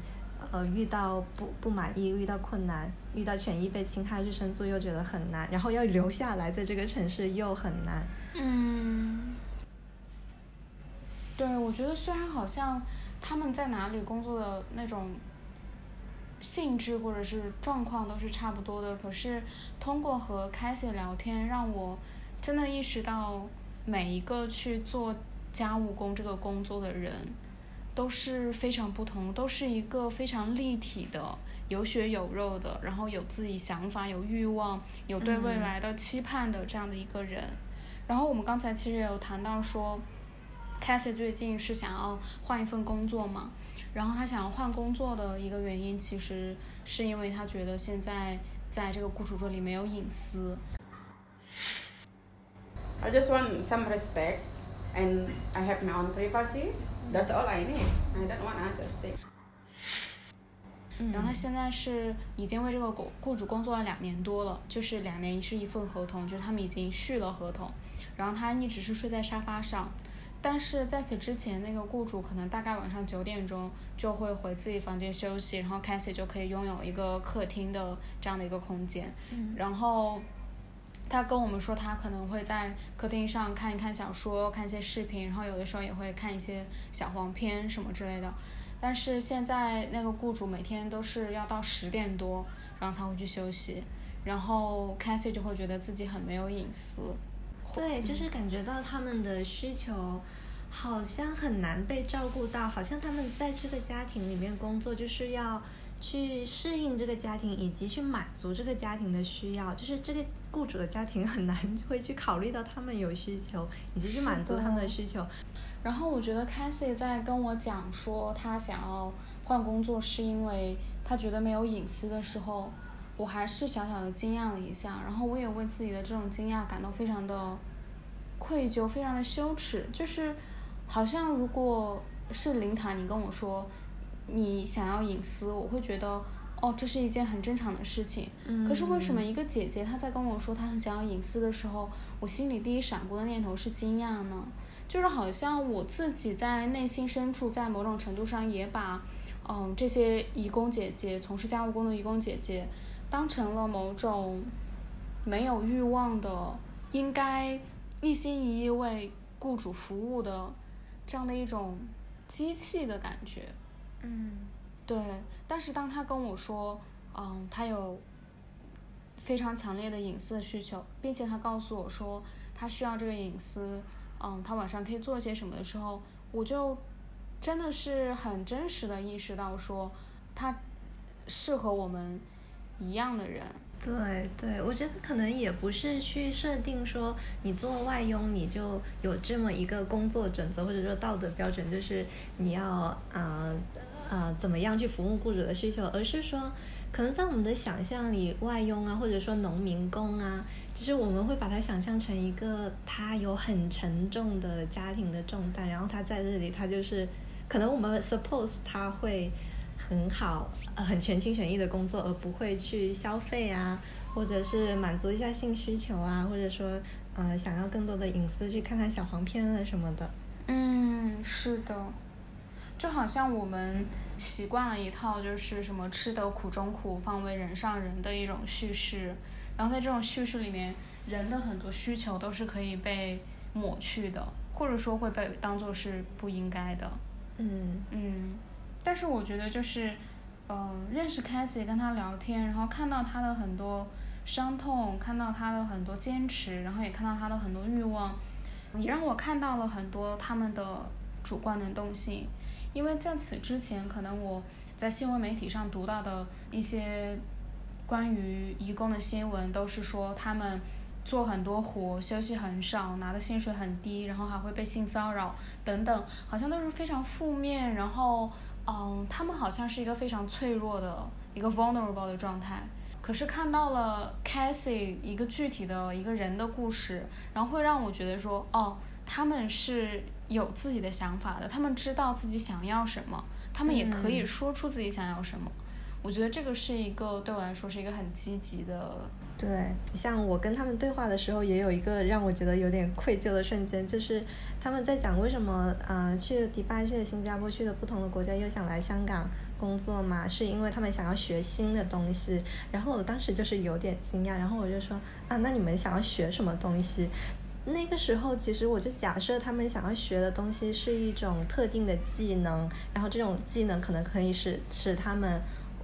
呃遇到不不满意、遇到困难、遇到权益被侵害去申诉，又觉得很难，然后要留下来在这个城市又很难。嗯，对，我觉得虽然好像他们在哪里工作的那种性质或者是状况都是差不多的，可是通过和 i e 聊天，让我真的意识到每一个去做家务工这个工作的人都是非常不同，都是一个非常立体的。有血有肉的，然后有自己想法、有欲望、有对未来的期盼的这样的一个人。然后我们刚才其实也有谈到说 c a s i e 最近是想要换一份工作嘛，然后他想要换工作的一个原因，其实是因为他觉得现在在这个雇主这里没有隐私。I just want some respect and I have my own privacy. That's all I need. I don't want others things. 然后他现在是已经为这个雇雇主工作了两年多了，就是两年是一份合同，就是他们已经续了合同，然后他一直是睡在沙发上，但是在此之前，那个雇主可能大概晚上九点钟就会回自己房间休息，然后 Cassie 就可以拥有一个客厅的这样的一个空间，然后。他跟我们说，他可能会在客厅上看一看小说，看一些视频，然后有的时候也会看一些小黄片什么之类的。但是现在那个雇主每天都是要到十点多，然后才会去休息，然后 Cassie 就会觉得自己很没有隐私。对，就是感觉到他们的需求好像很难被照顾到，好像他们在这个家庭里面工作就是要去适应这个家庭，以及去满足这个家庭的需要，就是这个雇主的家庭很难会去考虑到他们有需求，以及去满足他们的需求。然后我觉得 Cassie 在跟我讲说他想要换工作是因为他觉得没有隐私的时候，我还是小小的惊讶了一下，然后我也为自己的这种惊讶感到非常的愧疚，非常的羞耻，就是好像如果是林塔你跟我说你想要隐私，我会觉得哦，这是一件很正常的事情。嗯可是为什么一个姐姐她在跟我说她很想要隐私的时候，我心里第一闪过的念头是惊讶呢？就是好像我自己在内心深处，在某种程度上也把，嗯，这些义工姐姐从事家务工的义工姐姐，当成了某种没有欲望的，应该一心一意为雇主服务的这样的一种机器的感觉。嗯对，但是当他跟我说，嗯，他有非常强烈的隐私的需求，并且他告诉我说他需要这个隐私，嗯，他晚上可以做些什么的时候，我就真的是很真实的意识到说，他适合我们一样的人。对对，我觉得可能也不是去设定说你做外佣你就有这么一个工作准则或者说道德标准，就是你要呃呃怎么样去服务雇主的需求，而是说可能在我们的想象里，外佣啊或者说农民工啊，就是我们会把它想象成一个他有很沉重的家庭的重担，然后他在这里他就是可能我们 suppose 他会。很好，呃，很全心全意的工作，而不会去消费啊，或者是满足一下性需求啊，或者说，呃，想要更多的隐私，去看看小黄片啊什么的。嗯，是的，就好像我们习惯了一套就是什么吃得苦中苦，方为人上人的一种叙事，然后在这种叙事里面，人的很多需求都是可以被抹去的，或者说会被当做是不应该的。嗯嗯，但是我觉得就是，呃，认识 c a s i e 跟他聊天，然后看到他的很多伤痛，看到他的很多坚持，然后也看到他的很多欲望，也让我看到了很多他们的主观能动性。因为在此之前，可能我在新闻媒体上读到的一些关于义工的新闻，都是说他们做很多活，休息很少，拿的薪水很低，然后还会被性骚扰等等，好像都是非常负面。然后，嗯，他们好像是一个非常脆弱的一个 vulnerable 的状态。可是看到了 Cassie 一个具体的一个人的故事，然后会让我觉得说，哦，他们是有自己的想法的，他们知道自己想要什么，他们也可以嗯说出自己想要什么。我觉得这个是一个对我来说是一个很积极的，对，像我跟他们对话的时候，也有一个让我觉得有点愧疚的瞬间，就是他们在讲为什么呃去了迪拜、去了新加坡、去了不同的国家，又想来香港工作嘛，是因为他们想要学新的东西。然后我当时就是有点惊讶，然后我就说啊，那你们想要学什么东西？那个时候，其实我就假设他们想要学的东西是一种特定的技能，然后这种技能可能可以使使他们。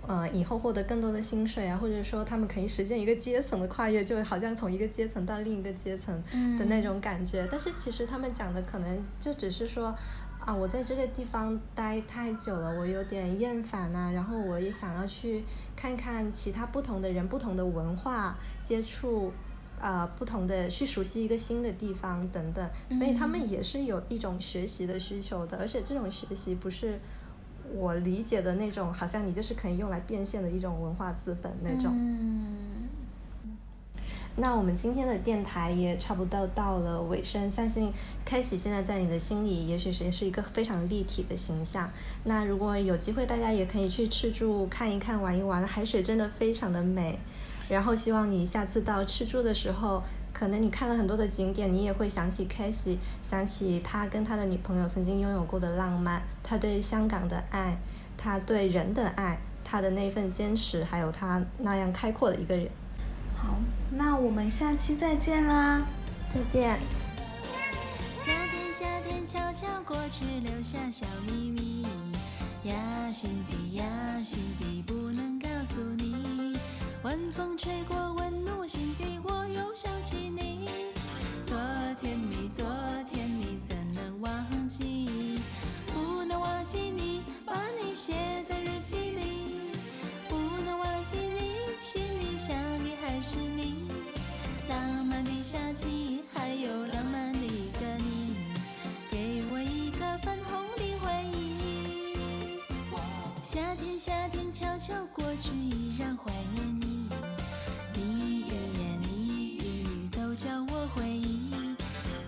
呃，以后获得更多的薪水啊，或者说他们可以实现一个阶层的跨越，就好像从一个阶层到另一个阶层的那种感觉。但是其实他们讲的可能就只是说，啊，我在这个地方待太久了，我有点厌烦啊，然后我也想要去看看其他不同的人、不同的文化，接触。呃，不同的去熟悉一个新的地方等等，所以他们也是有一种学习的需求的，而且这种学习不是我理解的那种，好像你就是可以用来变现的一种文化资本那种。嗯，那我们今天的电台也差不多到了尾声，相信开喜现在在你的心里，也许是也是一个非常立体的形象。那如果有机会，大家也可以去赤柱看一看、玩一玩，海水真的非常的美。然后希望你下次到赤柱的时候，可能你看了很多的景点，你也会想起 c a s e 想起他跟他的女朋友曾经拥有过的浪漫，他对香港的爱，他对人的爱，他的那份坚持，还有他那样开阔的一个人。好，那我们下期再见啦。再见。夏天，夏天悄悄过去，留下小秘密。呀，心底呀，心底不能告诉你。晚风吹过，温暖我心底，我又想起你。多甜蜜，多甜蜜，怎能忘记？不能忘记你，把你写在日记里。不能忘记你，心里想的还是你。浪漫的夏季，还有浪漫的一个你，给我一个粉红的回忆。夏天，夏天悄悄过去，依然怀念。你叫我回忆。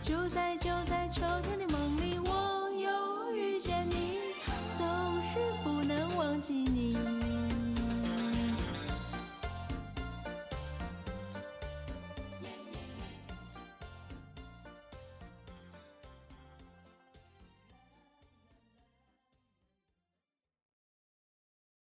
就在就在秋天的梦里，我又遇见你，总是不能忘记你。